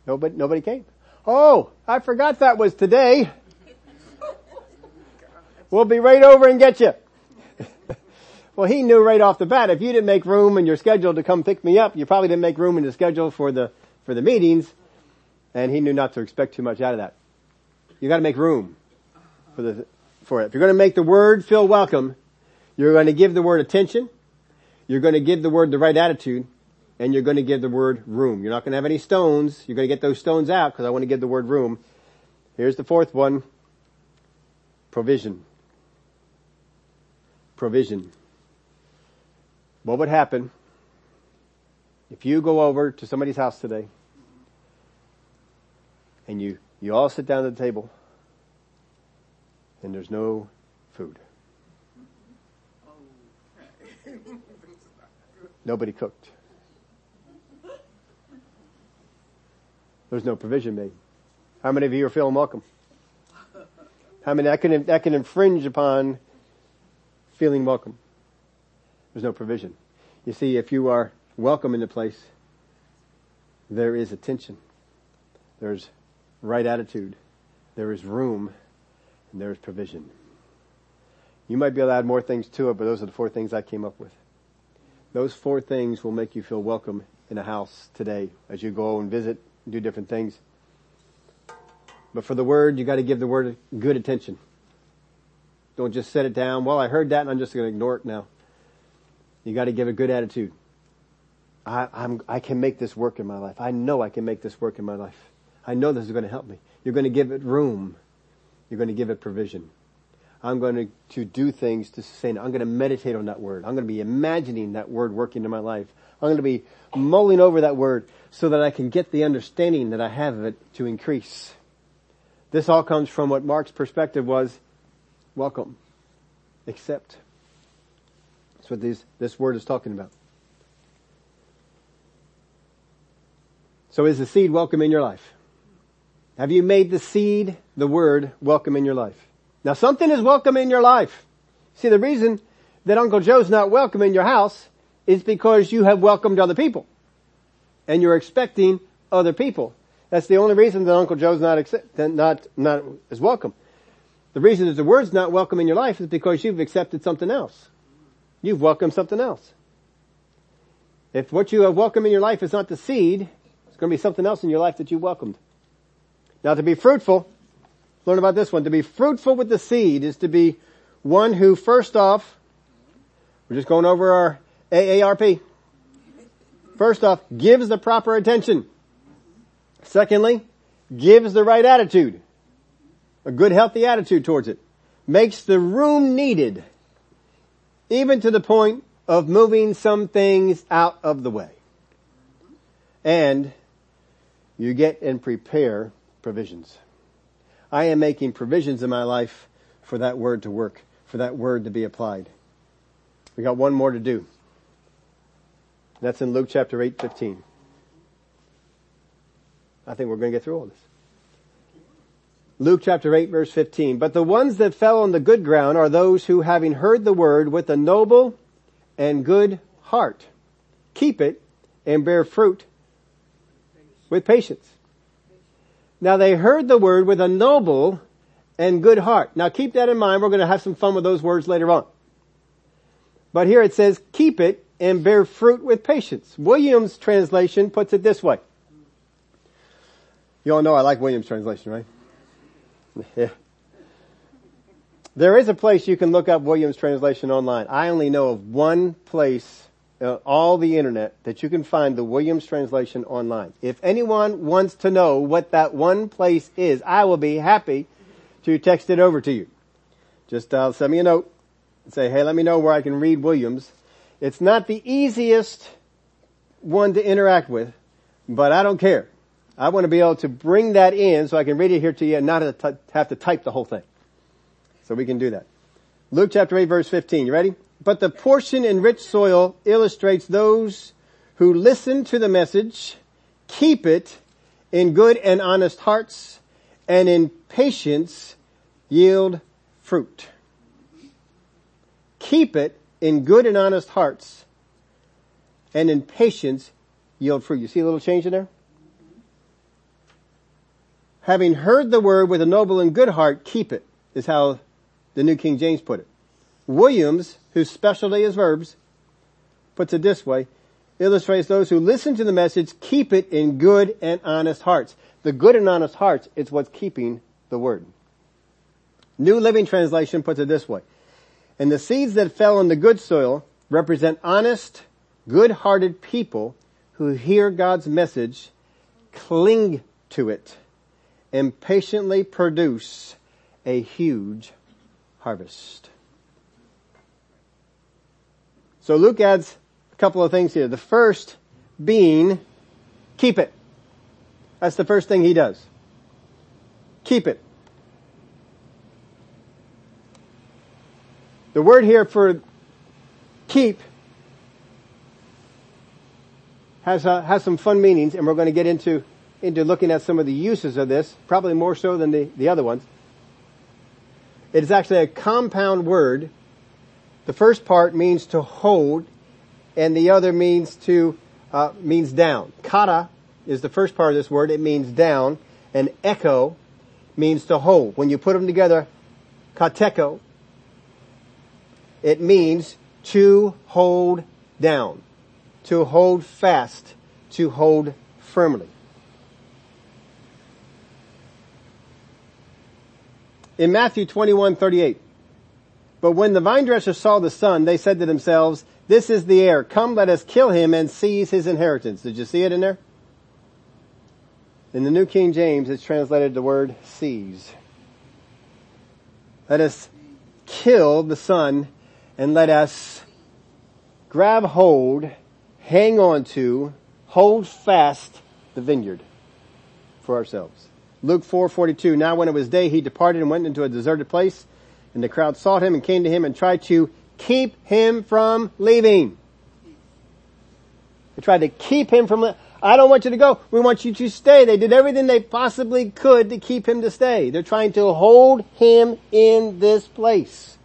Nobody, nobody came. Oh, I forgot that was today. We'll be right over and get you. [laughs] well, he knew right off the bat, if you didn't make room in your schedule to come pick me up, you probably didn't make room in the schedule for the, for the meetings, and he knew not to expect too much out of that. You gotta make room for the, for it. If you're gonna make the word feel welcome, you're gonna give the word attention, you're gonna give the word the right attitude, and you're gonna give the word room. You're not gonna have any stones, you're gonna get those stones out because I want to give the word room. Here's the fourth one. Provision. Provision. What would happen if you go over to somebody's house today and you, you all sit down at the table and there's no food? Nobody cooked. There's no provision made. How many of you are feeling welcome? How many that can that can infringe upon feeling welcome? There's no provision. You see, if you are welcome in the place, there is attention. There's right attitude. There is room and there is provision. You might be able to add more things to it, but those are the four things I came up with. Those four things will make you feel welcome in a house today as you go and visit, do different things. But for the word, you got to give the word good attention. Don't just set it down. Well, I heard that and I'm just going to ignore it now. You got to give a good attitude. I, I'm, I can make this work in my life. I know I can make this work in my life. I know this is going to help me. You're going to give it room. You're going to give it provision. I'm going to, to do things to sustain it. I'm going to meditate on that word. I'm going to be imagining that word working in my life. I'm going to be mulling over that word so that I can get the understanding that I have of it to increase. This all comes from what Mark's perspective was, welcome, accept. That's what these, this word is talking about. So is the seed welcome in your life? Have you made the seed, the word, welcome in your life? Now something is welcome in your life. See, the reason that Uncle Joe's not welcome in your house is because you have welcomed other people. And you're expecting other people. That's the only reason that Uncle Joe's not, not, not is welcome. The reason that the word's not welcome in your life is because you've accepted something else. You've welcomed something else. If what you have welcomed in your life is not the seed, it's going to be something else in your life that you welcomed. Now to be fruitful, learn about this one. To be fruitful with the seed is to be one who first off, we're just going over our AARP. First off, gives the proper attention. Secondly, gives the right attitude. A good healthy attitude towards it. Makes the room needed. Even to the point of moving some things out of the way. And you get and prepare provisions. I am making provisions in my life for that word to work, for that word to be applied. We got one more to do. That's in Luke chapter 8, 15. I think we're going to get through all this. Luke chapter 8 verse 15. But the ones that fell on the good ground are those who having heard the word with a noble and good heart, keep it and bear fruit with patience. Now they heard the word with a noble and good heart. Now keep that in mind. We're going to have some fun with those words later on. But here it says, keep it and bear fruit with patience. Williams translation puts it this way. You all know I like Williams translation, right? [laughs] There is a place you can look up Williams translation online. I only know of one place uh, all the internet that you can find the Williams translation online. If anyone wants to know what that one place is, I will be happy to text it over to you. Just uh, send me a note and say, hey, let me know where I can read Williams. It's not the easiest one to interact with, but I don't care. I want to be able to bring that in so I can read it here to you and not have to type the whole thing. So we can do that. Luke chapter 8 verse 15. You ready? But the portion in rich soil illustrates those who listen to the message, keep it in good and honest hearts, and in patience yield fruit. keep it in good and honest hearts, and in patience yield fruit. You see a little change in there? Having heard the word with a noble and good heart, keep it, is how the New King James put it. Williams, whose specialty is verbs, puts it this way, illustrates those who listen to the message, keep it in good and honest hearts. The good and honest hearts is what's keeping the word. New Living Translation puts it this way. And the seeds that fell in the good soil represent honest, good-hearted people who hear God's message, cling to it, and patiently produce a huge harvest. So Luke adds a couple of things here. The first being, keep it. That's the first thing he does. Keep it. The word here for keep has, uh, has some fun meanings and we're going to get into, into looking at some of the uses of this, probably more so than the, the other ones. It is actually a compound word. The first part means to hold and the other means to, uh, means down. Kata is the first part of this word. It means down and echo means to hold. When you put them together, kateko, it means to hold down, to hold fast, to hold firmly. In Matthew 21, 38, but when the vine dressers saw the son, they said to themselves, this is the heir. Come, let us kill him and seize his inheritance. Did you see it in there? In the New King James, it's translated the word seize. Let us kill the son and let us grab hold, hang on to, hold fast the vineyard for ourselves. Luke 4:42 Now when it was day he departed and went into a deserted place and the crowd sought him and came to him and tried to keep him from leaving. They tried to keep him from I don't want you to go. We want you to stay. They did everything they possibly could to keep him to stay. They're trying to hold him in this place.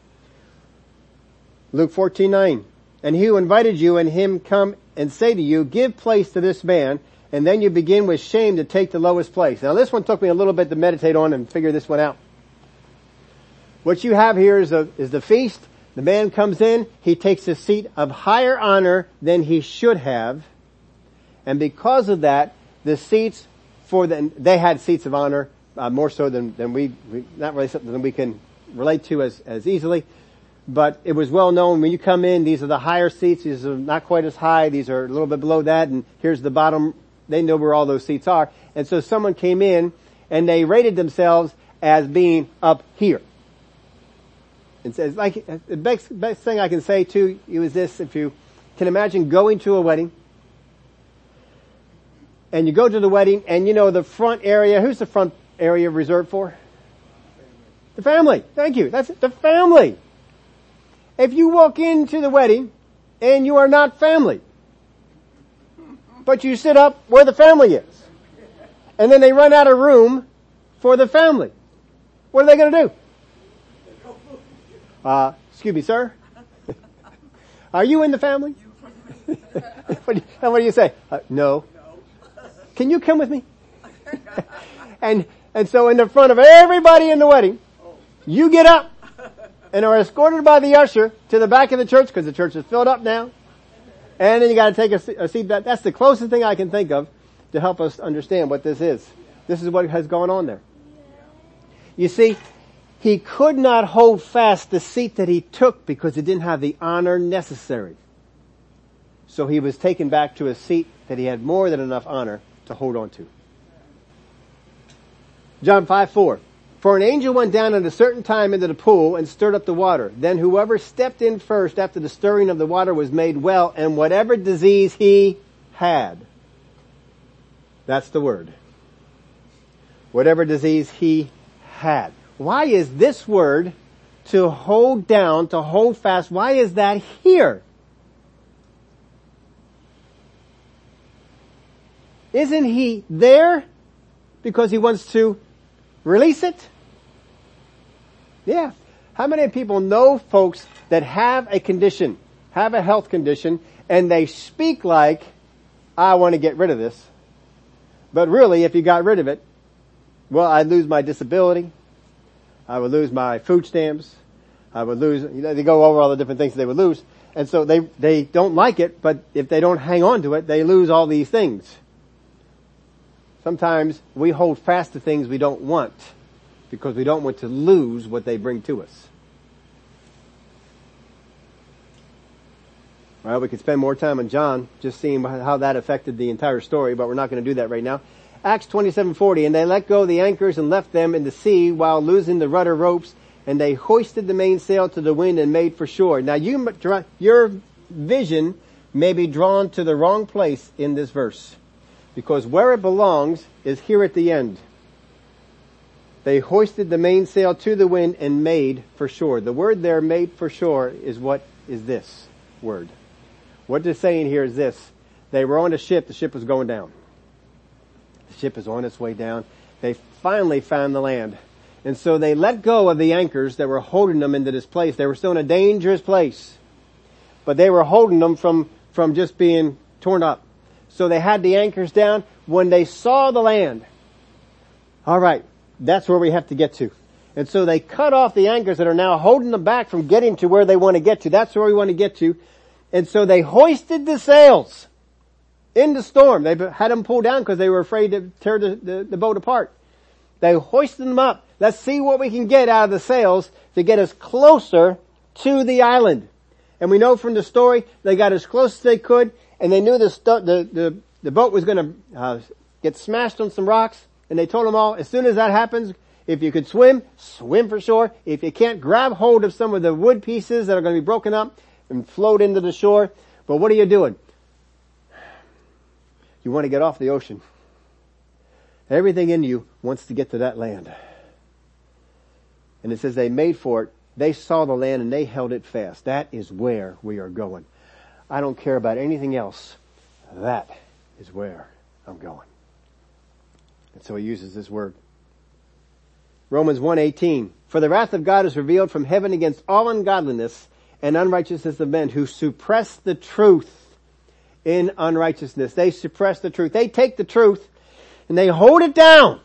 Luke 14, 9. And he who invited you and him come and say to you, give place to this man, and then you begin with shame to take the lowest place. Now this one took me a little bit to meditate on and figure this one out. What you have here is, is the feast. The man comes in, he takes a seat of higher honor than he should have, and because of that, the seats for the, they had seats of honor, uh, more so than, than we, we, not really something that we can relate to as, as easily but it was well known when you come in, these are the higher seats, these are not quite as high, these are a little bit below that, and here's the bottom, they know where all those seats are. And so someone came in and they rated themselves as being up here. And says, like, the best, best thing I can say to you is this, if you can imagine going to a wedding, and you go to the wedding, and you know the front area, who's the front area reserved for? The family. Thank you. That's it. The family. If you walk into the wedding and you are not family, but you sit up where the family is, and then they run out of room for the family, what are they going to do? Uh, excuse me, sir. [laughs] Are you in the family? [laughs] and what do you say? Uh, no. Can you come with me? [laughs] and and so in the front of everybody in the wedding, you get up and are escorted by the usher to the back of the church because the church is filled up now. And then you got to take a, a seat. That, that's the closest thing I can think of to help us understand what this is. This is what has gone on there. You see, he could not hold fast the seat that he took because he didn't have the honor necessary. So he was taken back to a seat that he had more than enough honor to hold on to. John 5, 4. For an angel went down at a certain time into the pool and stirred up the water. Then whoever stepped in first after the stirring of the water was made well, and whatever disease he had. That's the word. Whatever disease he had. Why is this word to hold down, to hold fast, why is that here? Isn't he there because he wants to Release it? Yeah. How many people know folks that have a condition, have a health condition, and they speak like, I want to get rid of this. But really, if you got rid of it, well, I'd lose my disability. I would lose my food stamps. I would lose, you know, they go over all the different things they would lose. And so they, they don't like it, but if they don't hang on to it, they lose all these things. Sometimes we hold fast to things we don't want because we don't want to lose what they bring to us. Well, we could spend more time on John, just seeing how that affected the entire story, but we're not going to do that right now. Acts 27:40, and they let go the anchors and left them in the sea while losing the rudder ropes, and they hoisted the mainsail to the wind and made for shore. Now you, your vision may be drawn to the wrong place in this verse, because where it belongs is here at the end. They hoisted the mainsail to the wind and made for shore. The word there, made for shore, is what is this word. What they're saying here is this. They were on a ship, the ship was going down. The ship is on its way down. They finally found the land. And so they let go of the anchors that were holding them into this place. They were still in a dangerous place. But they were holding them from, from just being torn up. So they had the anchors down. When they saw the land, alright, that's where we have to get to. And so they cut off the anchors that are now holding them back from getting to where they want to get to. That's where we want to get to. And so they hoisted the sails in the storm. They had them pulled down because they were afraid to tear the, the, the, boat apart. They hoisted them up. Let's see what we can get out of the sails to get us closer to the island. And we know from the story they got as close as they could, and they knew the the the, the boat was going to uh, get smashed on some rocks. And they told them all, as soon as that happens, if you could swim, swim for shore. If you can't, grab hold of some of the wood pieces that are going to be broken up and float into the shore. But what are you doing? [sighs] You want to get off the ocean. Everything in you wants to get to that land. And it says they made for it. They saw the land and they held it fast. That is where we are going. I don't care about anything else. That is where I'm going. And so he uses this word. Romans 1:18 For the wrath of God is revealed from heaven against all ungodliness and unrighteousness of men who suppress the truth in unrighteousness. They suppress the truth. They take the truth and they hold it down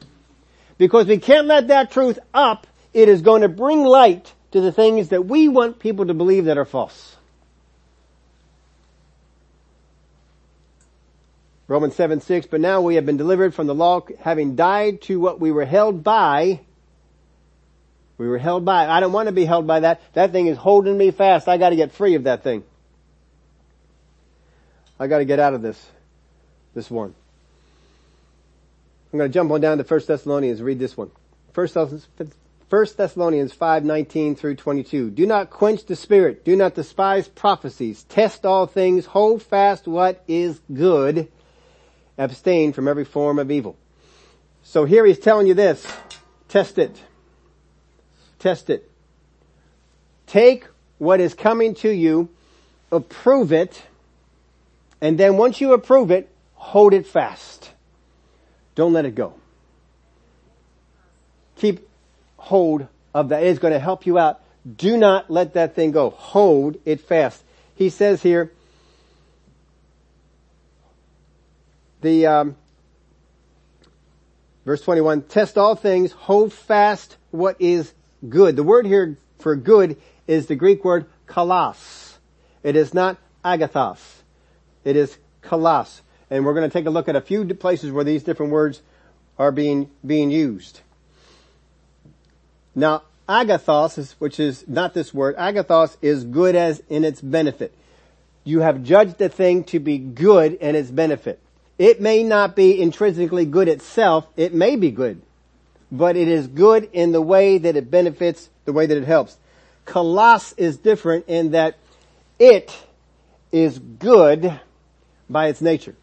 because we can't let that truth up. It is going to bring light to the things that we want people to believe that are false. Romans 7, 6, but now we have been delivered from the law having died to what we were held by we were held by. I don't want to be held by that. That thing is holding me fast. I got to get free of that thing. I got to get out of this, this one. I'm going to jump on down to 1 Thessalonians. Read this one. 1 Thessalonians 5, 19 through 22. Do not quench the spirit. Do not despise prophecies. Test all things. Hold fast what is good. Abstain from every form of evil. So here he's telling you this. Test it. Test it. Take what is coming to you, approve it, and then once you approve it, hold it fast. Don't let it go. Keep hold of that. It's going to help you out. Do not let that thing go. Hold it fast. He says here, the um, verse 21, test all things, hold fast what is good. The word here for good is the Greek word kalos. It is not agathos. It is kalos. And we're going to take a look at a few places where these different words are being, being used. Now, agathos, is, which is not this word, agathos is good as in its benefit. You have judged the thing to be good in its benefit. It may not be intrinsically good itself, it may be good but it is good in the way that it benefits, the way that it helps. Kalos is different in that it is good by its nature.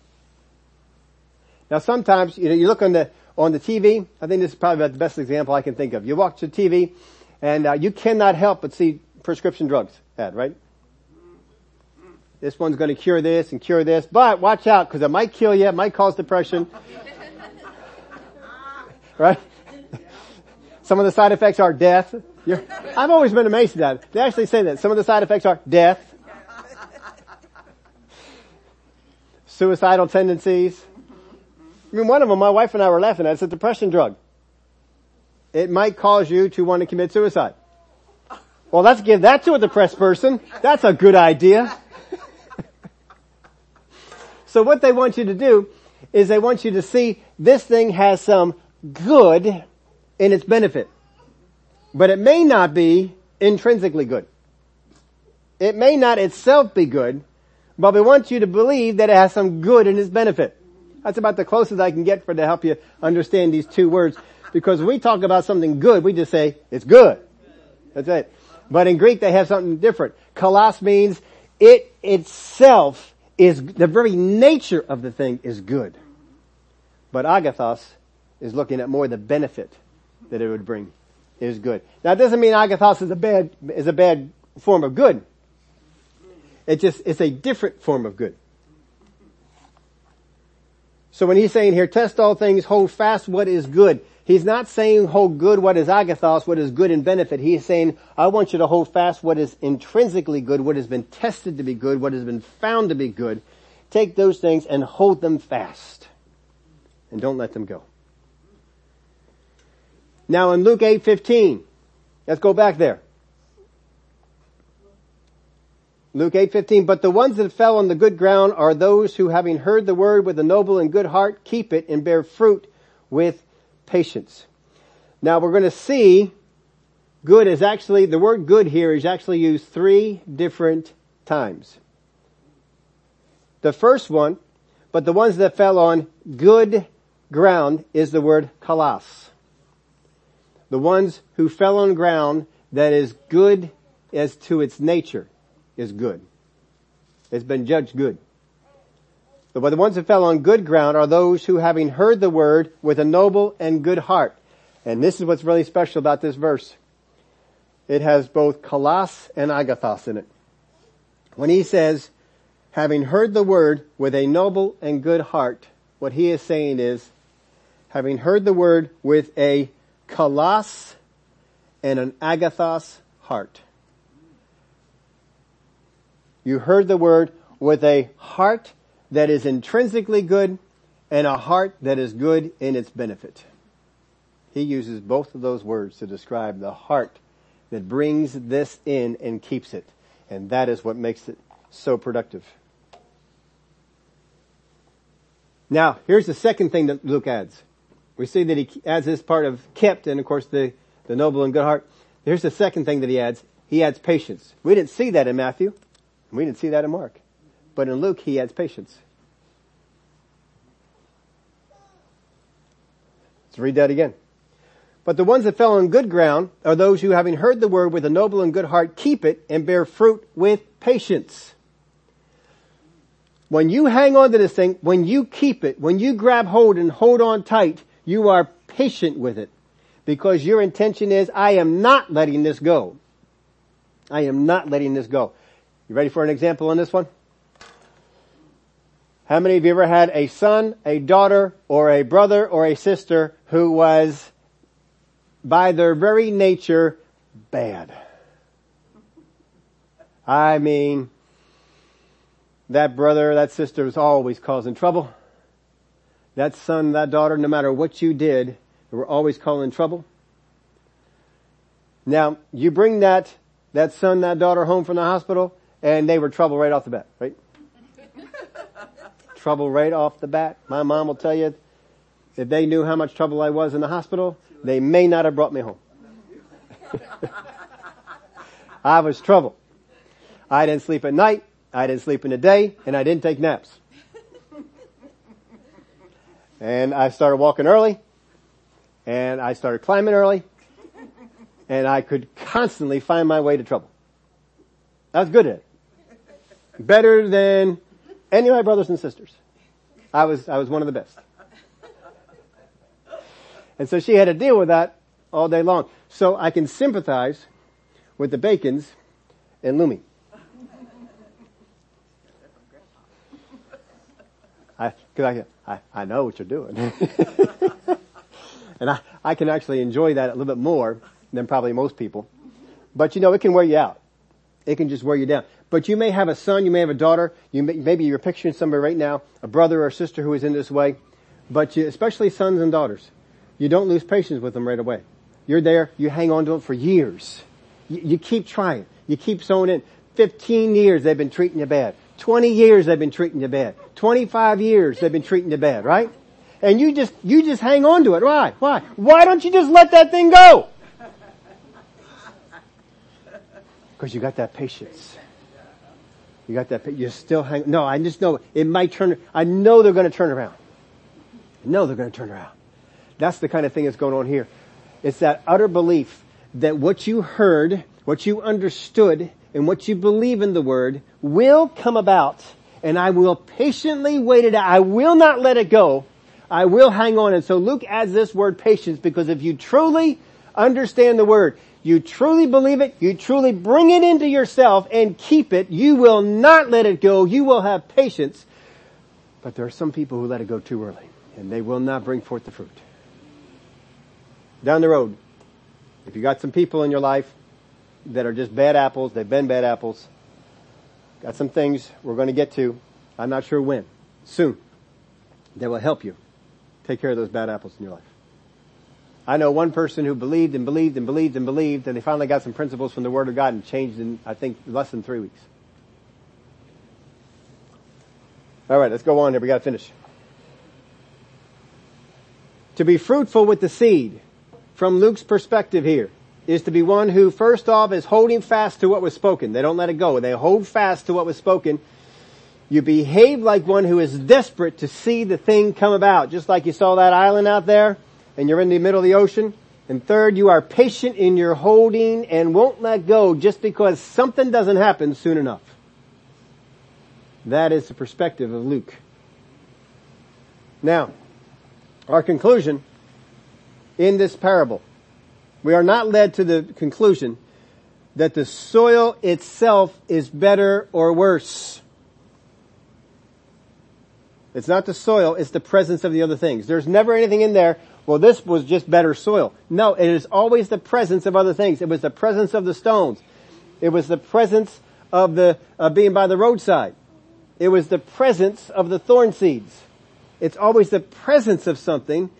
Now sometimes, you know, you look on the, on the TV, I think this is probably about the best example I can think of. You watch the TV and uh, you cannot help but see prescription drugs ad, right? This one's going to cure this and cure this, but watch out because it might kill you, it might cause depression. [laughs] right? Some of the side effects are death. You're, I've always been amazed at that. They actually say that. Some of the side effects are death, suicidal tendencies. I mean, one of them, my wife and I were laughing at, it's a depression drug. It might cause you to want to commit suicide. Well, let's give that to a depressed person. That's a good idea. So what they want you to do is they want you to see this thing has some good in its benefit. But it may not be intrinsically good. It may not itself be good, but we want you to believe that it has some good in its benefit. That's about the closest I can get for to help you understand these two words. Because when we talk about something good, we just say, it's good. That's it. But in Greek they have something different. Kalos means it itself is, the very nature of the thing is good. But agathos is looking at more the benefit that it would bring is good. Now it doesn't mean agathos is a bad, is a bad form of good. It just, it's a different form of good. So when he's saying here, test all things, hold fast what is good, he's not saying hold good what is agathos, what is good and benefit. He's saying, I want you to hold fast what is intrinsically good, what has been tested to be good, what has been found to be good. Take those things and hold them fast. And don't let them go. Now in Luke 8:15, let's go back there. Luke 8:15, but the ones that fell on the good ground are those who having heard the word with a noble and good heart keep it and bear fruit with patience. Now we're going to see good is actually, the word good here is actually used three different times. The first one, but the ones that fell on good ground is the word kalos. The ones who fell on ground that is good as to its nature is good. It's been judged good. But the ones that fell on good ground are those who having heard the word with a noble and good heart. And this is what's really special about this verse. It has both kalos and agathos in it. When he says, having heard the word with a noble and good heart, what he is saying is, having heard the word with a kalos and an agathos heart. You heard the word with a heart that is intrinsically good and a heart that is good in its benefit. He uses both of those words to describe the heart that brings this in and keeps it. And that is what makes it so productive. Now, here's the second thing that Luke adds. We see that he adds this part of kept and of course the, the noble and good heart. Here's the second thing that he adds. He adds patience. We didn't see that in Matthew. We didn't see that in Mark. But in Luke, he adds patience. Let's read that again. But the ones that fell on good ground are those who having heard the word with a noble and good heart keep it and bear fruit with patience. When you hang on to this thing, when you keep it, when you grab hold and hold on tight, you are patient with it because your intention is, I am not letting this go. I am not letting this go. You ready for an example on this one? How many of you ever had a son, a daughter, or a brother, or a sister who was, by their very nature, bad? I mean, that brother, that sister was always causing trouble. That son, that daughter, no matter what you did, they were always causing trouble. Now, you bring that, that son, that daughter home from the hospital, and they were trouble right off the bat, right? Trouble right off the bat. My mom will tell you, if they knew how much trouble I was in the hospital, they may not have brought me home. [laughs] I was trouble. I didn't sleep at night, I didn't sleep in the day, and I didn't take naps. And I started walking early, and I started climbing early, and I could constantly find my way to trouble. I was good at it better than any of my brothers and sisters. I was, I was one of the best. And so she had to deal with that all day long. So I can sympathize with the Bacons and Lumi. I, cause I, I, I know what you're doing. [laughs] and I, I can actually enjoy that a little bit more than probably most people. But you know, it can wear you out. It can just wear you down. But you may have a son, you may have a daughter, you may, maybe you're picturing somebody right now, a brother or sister who is in this way. But you, especially sons and daughters, you don't lose patience with them right away. You're there, you hang on to them for years. You, you keep trying. You keep sowing in. 15 years they've been treating you bad. 20 years they've been treating you bad. 25 years they've been treating you bad, right? And you just, you just hang on to it. Why? Why? Why don't you just let that thing go? Because you got that patience. You got that, You're still hang, no, I just know it might turn, I know they're going to turn around. I know they're going to turn around. That's the kind of thing that's going on here. It's that utter belief that what you heard, what you understood, and what you believe in the word will come about and I will patiently wait it out. I will not let it go. I will hang on. And so Luke adds this word patience because if you truly understand the word, you truly believe it, you truly bring it into yourself and keep it, you will not let it go. You will have patience. But there are some people who let it go too early and they will not bring forth the fruit. Down the road, if you got some people in your life that are just bad apples, they've been bad apples, got some things we're going to get to, I'm not sure when, soon, that will help you take care of those bad apples in your life. I know one person who believed and believed and believed and believed and they finally got some principles from the Word of God and changed in, I think, less than three weeks. Alright, let's go on here. We gotta finish. To be fruitful with the seed, from Luke's perspective here, is to be one who first off is holding fast to what was spoken. They don't let it go. They hold fast to what was spoken. You behave like one who is desperate to see the thing come about, just like you saw that island out there and you're in the middle of the ocean. And third, you are patient in your holding and won't let go just because something doesn't happen soon enough. That is the perspective of Luke. Now, our conclusion in this parable. We are not led to the conclusion that the soil itself is better or worse. It's not the soil, it's the presence of the other things. There's never anything in there well, this was just better soil. No, it is always the presence of other things. It was the presence of the stones. It was the presence of the uh, being by the roadside. It was the presence of the thorn seeds. It's always the presence of something.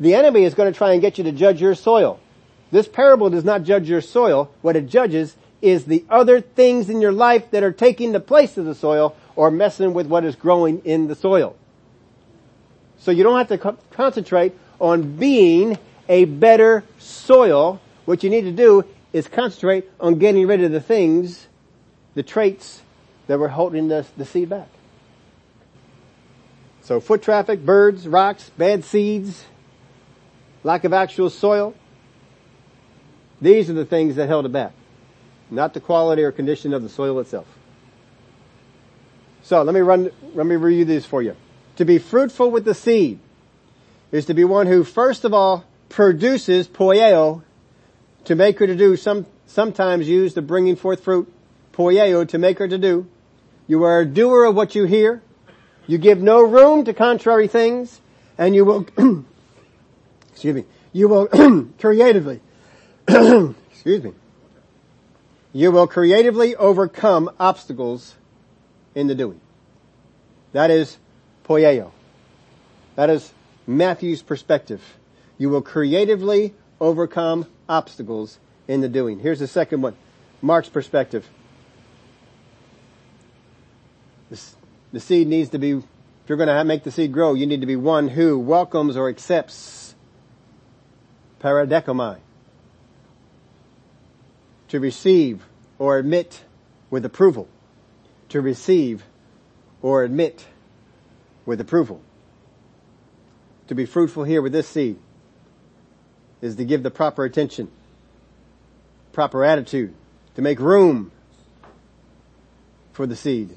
The enemy is going to try and get you to judge your soil. This parable does not judge your soil. What it judges is the other things in your life that are taking the place of the soil or messing with what is growing in the soil. So you don't have to co- concentrate on being a better soil, what you need to do is concentrate on getting rid of the things, the traits that were holding the, the seed back. So foot traffic, birds, rocks, bad seeds, lack of actual soil. These are the things that held it back. Not the quality or condition of the soil itself. So let me run, let me review these for you. To be fruitful with the seed is to be one who first of all produces poieo to make her to do some, sometimes use the bringing forth fruit, poieo to make her to do. You are a doer of what you hear. You give no room to contrary things and you will, [clears throat] excuse me, you will [clears throat] creatively, [clears throat] excuse me, you will creatively overcome obstacles in the doing. That is poieo. That is Matthew's perspective. You will creatively overcome obstacles in the doing. Here's the second one. Mark's perspective. The seed needs to be, if you're going to make the seed grow, you need to be one who welcomes or accepts paradechomai. To receive or admit with approval. To receive or admit with approval to be fruitful here with this seed is to give the proper attention, proper attitude, to make room for the seed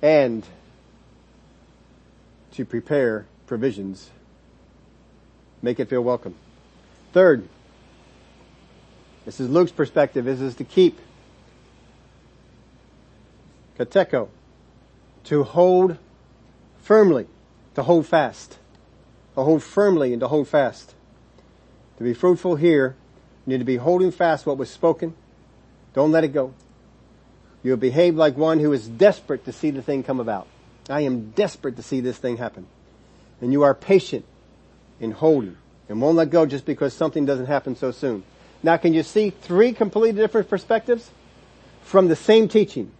and to prepare provisions. Make it feel welcome. Third, this is Luke's perspective, this is to keep katecho, to hold firmly, to hold fast to hold firmly and to hold fast. To be fruitful here You need to be holding fast what was spoken. Don't let it go. You'll behave like one who is desperate to see the thing come about. I am desperate to see this thing happen. And you are patient in holding and won't let go just because something doesn't happen so soon. Now can you see three completely different perspectives from the same teaching?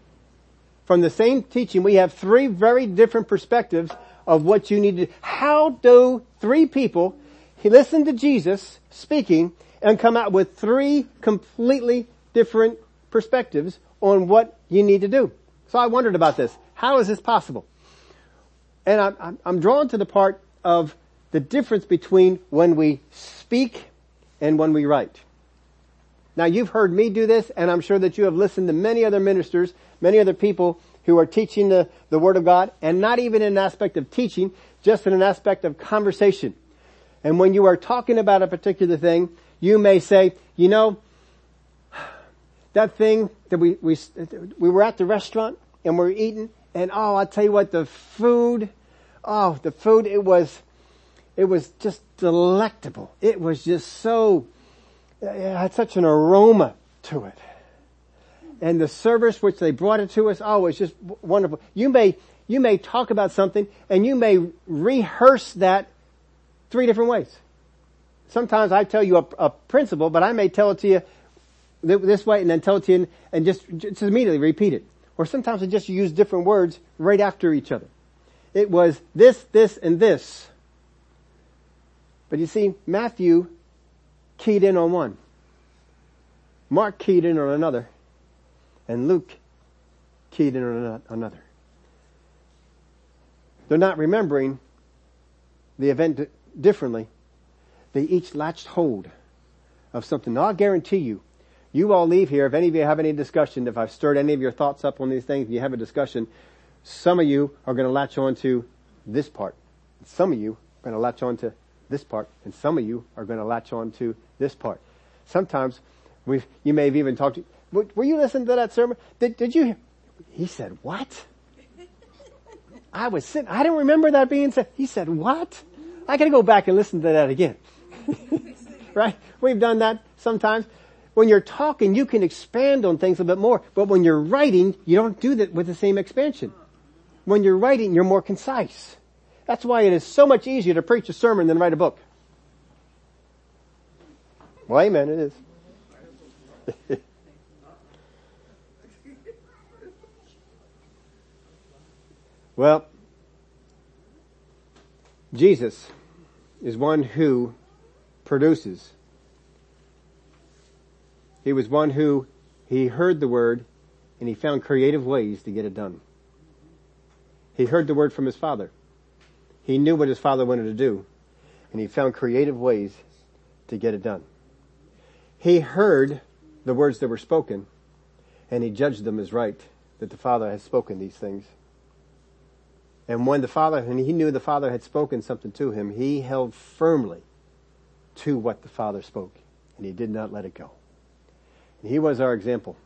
From the same teaching, we have three very different perspectives of what you need to do. How do three people listen to Jesus speaking and come out with three completely different perspectives on what you need to do? So I wondered about this. How is this possible? And I'm, I'm drawn to the part of the difference between when we speak and when we write. Now you've heard me do this and I'm sure that you have listened to many other ministers, many other people who are teaching the, the Word of God and not even in an aspect of teaching, just in an aspect of conversation. And when you are talking about a particular thing, you may say, you know, that thing that we, we, we were at the restaurant and we are eating and oh, I'll tell you what, the food, oh, the food, it was, it was just delectable. It was just so, it had such an aroma to it. And the service which they brought it to us, oh, it's just wonderful. You may, you may talk about something and you may rehearse that three different ways. Sometimes I tell you a, a principle, but I may tell it to you this way and then tell it to you and just, just immediately repeat it. Or sometimes I just use different words right after each other. It was this, this, and this. But you see, Matthew keyed in on one. Mark keyed in on another. And Luke keyed in on another. They're not remembering the event differently. They each latched hold of something. Now I'll guarantee you, you all leave here, if any of you have any discussion, if I've stirred any of your thoughts up on these things, if you have a discussion, some of you are going to latch on to this part. Some of you are going to latch on to this part, and some of you are going to latch on to this part. Sometimes we you may have even talked were you listening to that sermon? Did, did you, he said, what? [laughs] I was sitting, I didn't remember that being said. He said, what? I gotta go back and listen to that again. [laughs] right? We've done that sometimes. When you're talking, you can expand on things a bit more, but when you're writing, you don't do that with the same expansion. When you're writing, you're more concise. That's why it is so much easier to preach a sermon than write a book. Well, amen, it is. [laughs] well, Jesus is one who produces he was one who, he heard the word and he found creative ways to get it done. He heard the word from his father. He knew what his father wanted to do and he found creative ways to get it done. He heard the words that were spoken and he judged them as right that the father had spoken these things. And when the father, and he knew the father had spoken something to him, he held firmly to what the father spoke and he did not let it go. He was our example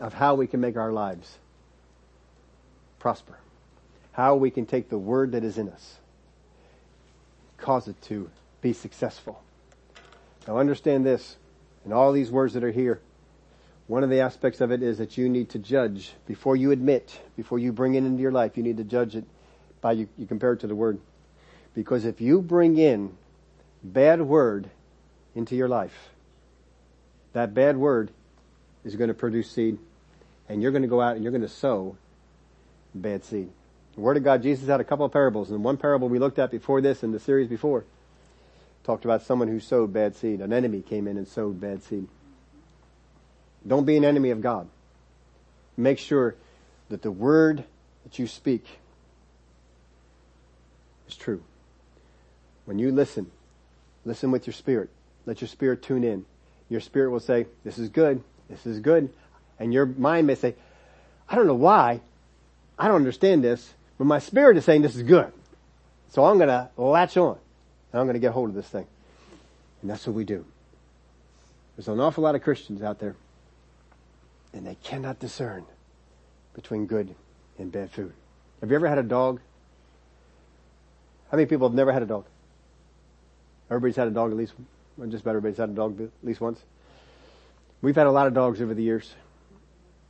of how we can make our lives prosper. How we can take the word that is in us, cause it to be successful. Now understand this, and all these words that are here, one of the aspects of it is that you need to judge before you admit, before you bring it into your life, you need to judge it by you, you compare it to the word. Because if you bring in bad word into your life, that bad word is going to produce seed and you're going to go out and you're going to sow bad seed. The Word of God, Jesus had a couple of parables and one parable we looked at before this in the series before talked about someone who sowed bad seed. An enemy came in and sowed bad seed. Don't be an enemy of God. Make sure that the word that you speak is true. When you listen, listen with your spirit. Let your spirit tune in your spirit will say, this is good, this is good. And your mind may say, I don't know why, I don't understand this, but my spirit is saying this is good. So I'm gonna latch on. And I'm gonna get hold of this thing. And that's what we do. There's an awful lot of Christians out there, and they cannot discern between good and bad food. Have you ever had a dog? How many people have never had a dog? Everybody's had a dog at least Well, just about everybody's had a dog at least once. We've had a lot of dogs over the years.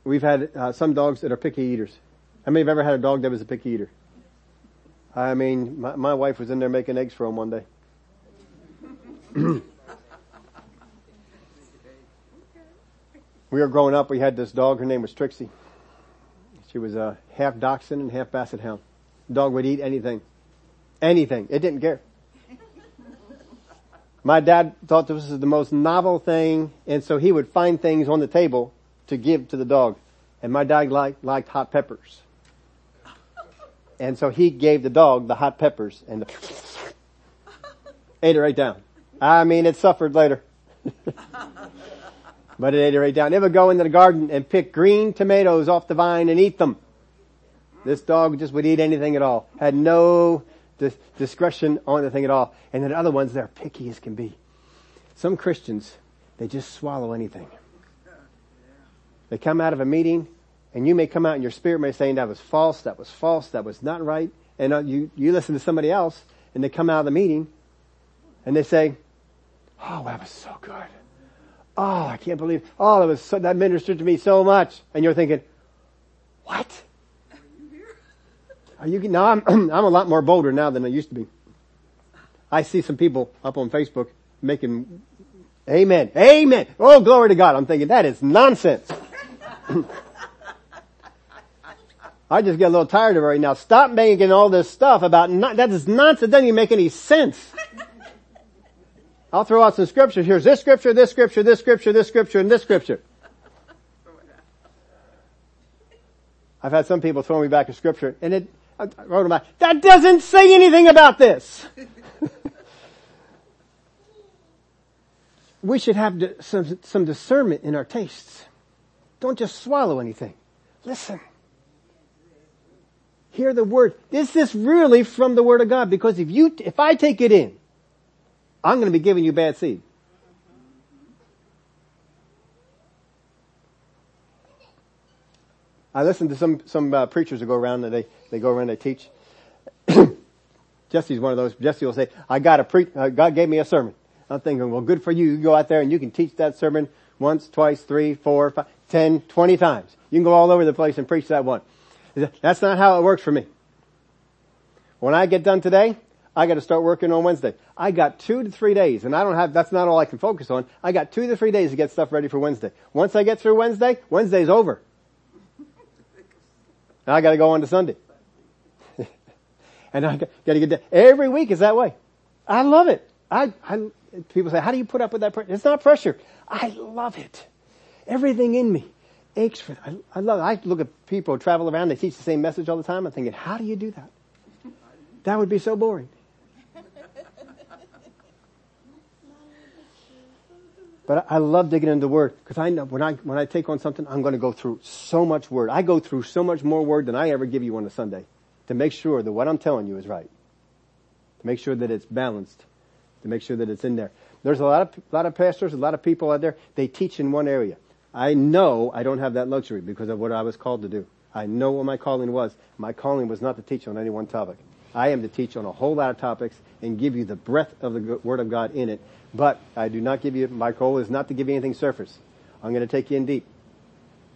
We've had uh, some dogs that are picky eaters. How many have ever had a dog that was a picky eater? I mean, my, my wife was in there making eggs for him one day. [clears throat] we were growing up, we had this dog, her name was Trixie. She was a half dachshund and half basset hound. Dog would eat anything. Anything. It didn't care. My dad thought this was the most novel thing, and so he would find things on the table to give to the dog. And my dad liked, liked hot peppers. And so he gave the dog the hot peppers and ate it right down. I mean, it suffered later. [laughs] but it ate it right down. Would go into the garden and pick green tomatoes off the vine and eat them. This dog just would eat anything at all. Had no dis- discretion on anything at all. And then other ones, they're picky as can be. Some Christians, they just swallow anything. They come out of a meeting and you may come out and your spirit may say that was false, that was false, that was not right. And uh, you, you listen to somebody else and they come out of the meeting and they say, oh, that was so good. Oh, I can't believe, oh, that was so, that ministered to me so much. And you're thinking, what? Are you, here? Are you now I'm, [clears throat] I'm a lot more bolder now than I used to be. I see some people up on Facebook making, amen, amen, oh glory to God. I'm thinking that is nonsense. [laughs] I just get a little tired of it right now. Stop making all this stuff about, that is nonsense. It doesn't even make any sense. I'll throw out some scriptures. Here's this scripture, this scripture, this scripture, this scripture, and this scripture. I've had some people throw me back a scripture, and it, I wrote them out, that doesn't say anything about this. [laughs] we should have some, some discernment in our tastes. Don't just swallow anything. Listen. Hear the word. Is this really from the word of God? Because if you, if I take it in, I'm going to be giving you bad seed. I listen to some some uh, preachers that go around and they they go around and they teach. [coughs] Jesse's one of those. Jesse will say, "I got a pre. Uh, God gave me a sermon." I'm thinking, well, good for you. You go out there and you can teach that sermon once, twice, three, four, five, ten, twenty times. You can go all over the place and preach that one. That's not how it works for me. When I get done today, I got to start working on Wednesday. I got two to three days, and I don't have, that's not all I can focus on. I got two to three days to get stuff ready for Wednesday. Once I get through Wednesday, Wednesday's over. Now I got to go on to Sunday. [laughs] and I got to get that. Every week is that way. I love it. I, I, people say, how do you put up with that pressure? It's not pressure. I love it. Everything in me aches for it. I, I love it. I look at people travel around, they teach the same message all the time. I'm thinking, how do you do that? That would be so boring. But I love digging into the Word because I know when I when I take on something, I'm going to go through so much Word. I go through so much more Word than I ever give you on a Sunday to make sure that what I'm telling you is right, to make sure that it's balanced, to make sure that it's in there. There's a lot of a lot of pastors, a lot of people out there. They teach in one area. I know I don't have that luxury because of what I was called to do. I know what my calling was. My calling was not to teach on any one topic. I am to teach on a whole lot of topics and give you the breadth of the Word of God in it. But I do not give you, my goal is not to give you anything surface. I'm going to take you in deep.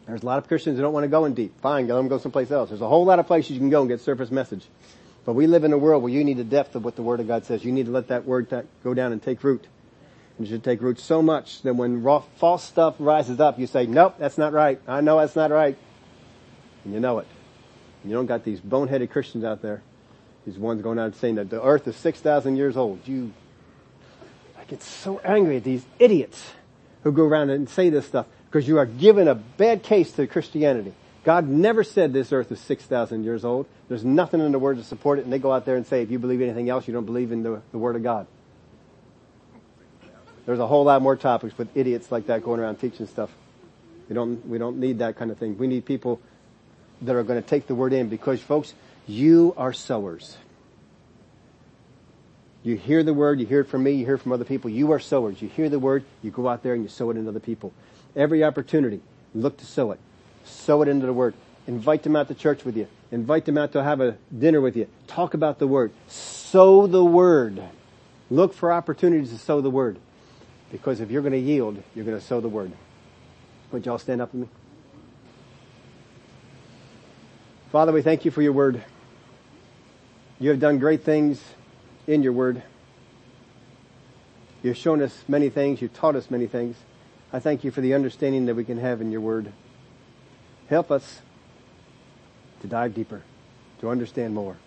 There's a lot of Christians that don't want to go in deep. Fine, let them go someplace else. There's a whole lot of places you can go and get surface message. But we live in a world where you need the depth of what the Word of God says. You need to let that Word go down and take root. And it should take root so much that when raw, false stuff rises up, you say, nope, that's not right. I know that's not right. And you know it. And you don't got these boneheaded Christians out there these ones going out and saying that the earth is 6,000 years old. You, I get so angry at these idiots who go around and say this stuff because you are giving a bad case to Christianity. God never said this earth is 6,000 years old. There's nothing in the Word to support it, and they go out there and say, if you believe anything else, you don't believe in the, the Word of God. There's a whole lot more topics with idiots like that going around teaching stuff. We don't, we don't need that kind of thing. We need people that are going to take the Word in because folks, you are sowers. You hear the word, you hear it from me, you hear it from other people. You are sowers. You hear the word, you go out there and you sow it into other people. Every opportunity, look to sow it. Sow it into the word. Invite them out to church with you. Invite them out to have a dinner with you. Talk about the word. Sow the word. Look for opportunities to sow the word. Because if you're going to yield, you're going to sow the word. Would y'all stand up with me? Father, we thank you for your word. You have done great things in your word. You've shown us many things. You've taught us many things. I thank you for the understanding that we can have in your word. Help us to dive deeper, to understand more,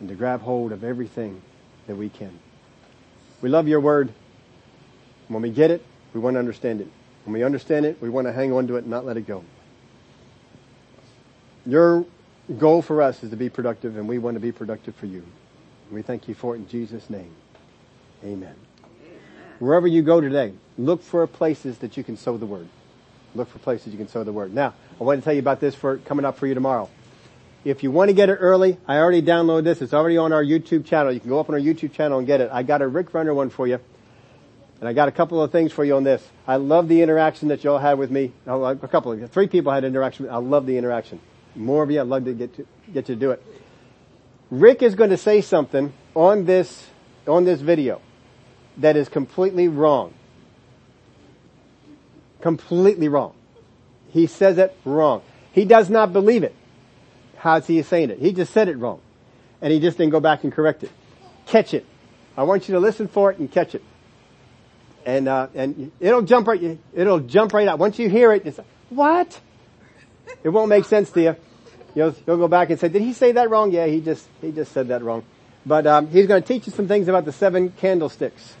and to grab hold of everything that we can. We love your word. When we get it, we want to understand it. When we understand it, we want to hang on to it and not let it go. Your goal for us is to be productive and we want to be productive for you. We thank you for it in Jesus' name. Amen. Wherever you go today, look for places that you can sow the word. Look for places you can sow the word. Now, I want to tell you about this for coming up for you tomorrow. If you want to get it early, I already downloaded this. It's already on our YouTube channel. You can go up on our YouTube channel and get it. I got a Rick Renner one for you. And I got a couple of things for you on this. I love the interaction that y'all had with me. A couple of, three people had interaction. I love the interaction. More of you, I'd love to get to, get to do it. Rick is going to say something on this, on this video that is completely wrong. Completely wrong. He says it wrong. He does not believe it. How's he saying it? He just said it wrong. And he just didn't go back and correct it. Catch it. I want you to listen for it and catch it. And, uh, and it'll jump right, it'll jump right out. Once you hear it, it's like, what? It won't make sense to you. You'll, you'll go back and say, did he say that wrong? Yeah, he just, he just said that wrong. But, um, he's going to teach you some things about the seven candlesticks.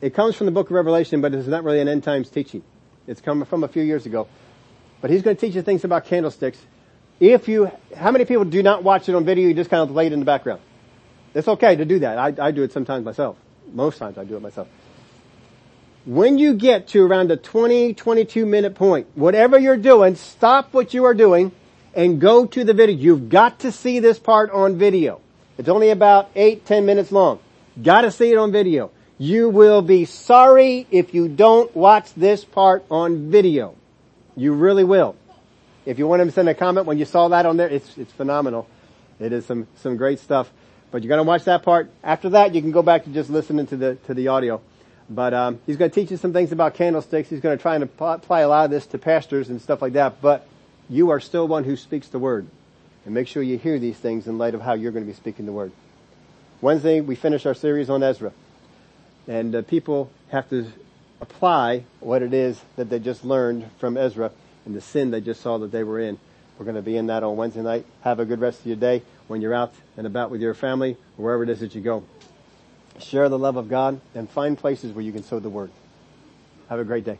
It comes from the book of Revelation, but it's not really an end times teaching. It's come from a few years ago. But he's going to teach you things about candlesticks. If you, how many people do not watch it on video? You just kind of lay it in the background. It's okay to do that. I, I do it sometimes myself. Most times I do it myself. When you get to around the 20, 22 minute point, whatever you're doing, stop what you are doing and go to the video. You've got to see this part on video. It's only about eight, ten minutes long. Got to see it on video. You will be sorry if you don't watch this part on video. You really will. If you want to send a comment when you saw that on there, it's, it's phenomenal. It is some, some great stuff. But you're to watch that part. After that, you can go back to just listening to the, to the audio. But, um, he's going to teach you some things about candlesticks. He's going to try and apply a lot of this to pastors and stuff like that. But you are still one who speaks the word. And make sure you hear these things in light of how you're going to be speaking the word. Wednesday, we finish our series on Ezra and uh, people have to apply what it is that they just learned from Ezra and the sin they just saw that they were in. We're going to be in that on Wednesday night. Have a good rest of your day when you're out and about with your family, or wherever it is that you go. Share the love of God and find places where you can sow the word. Have a great day.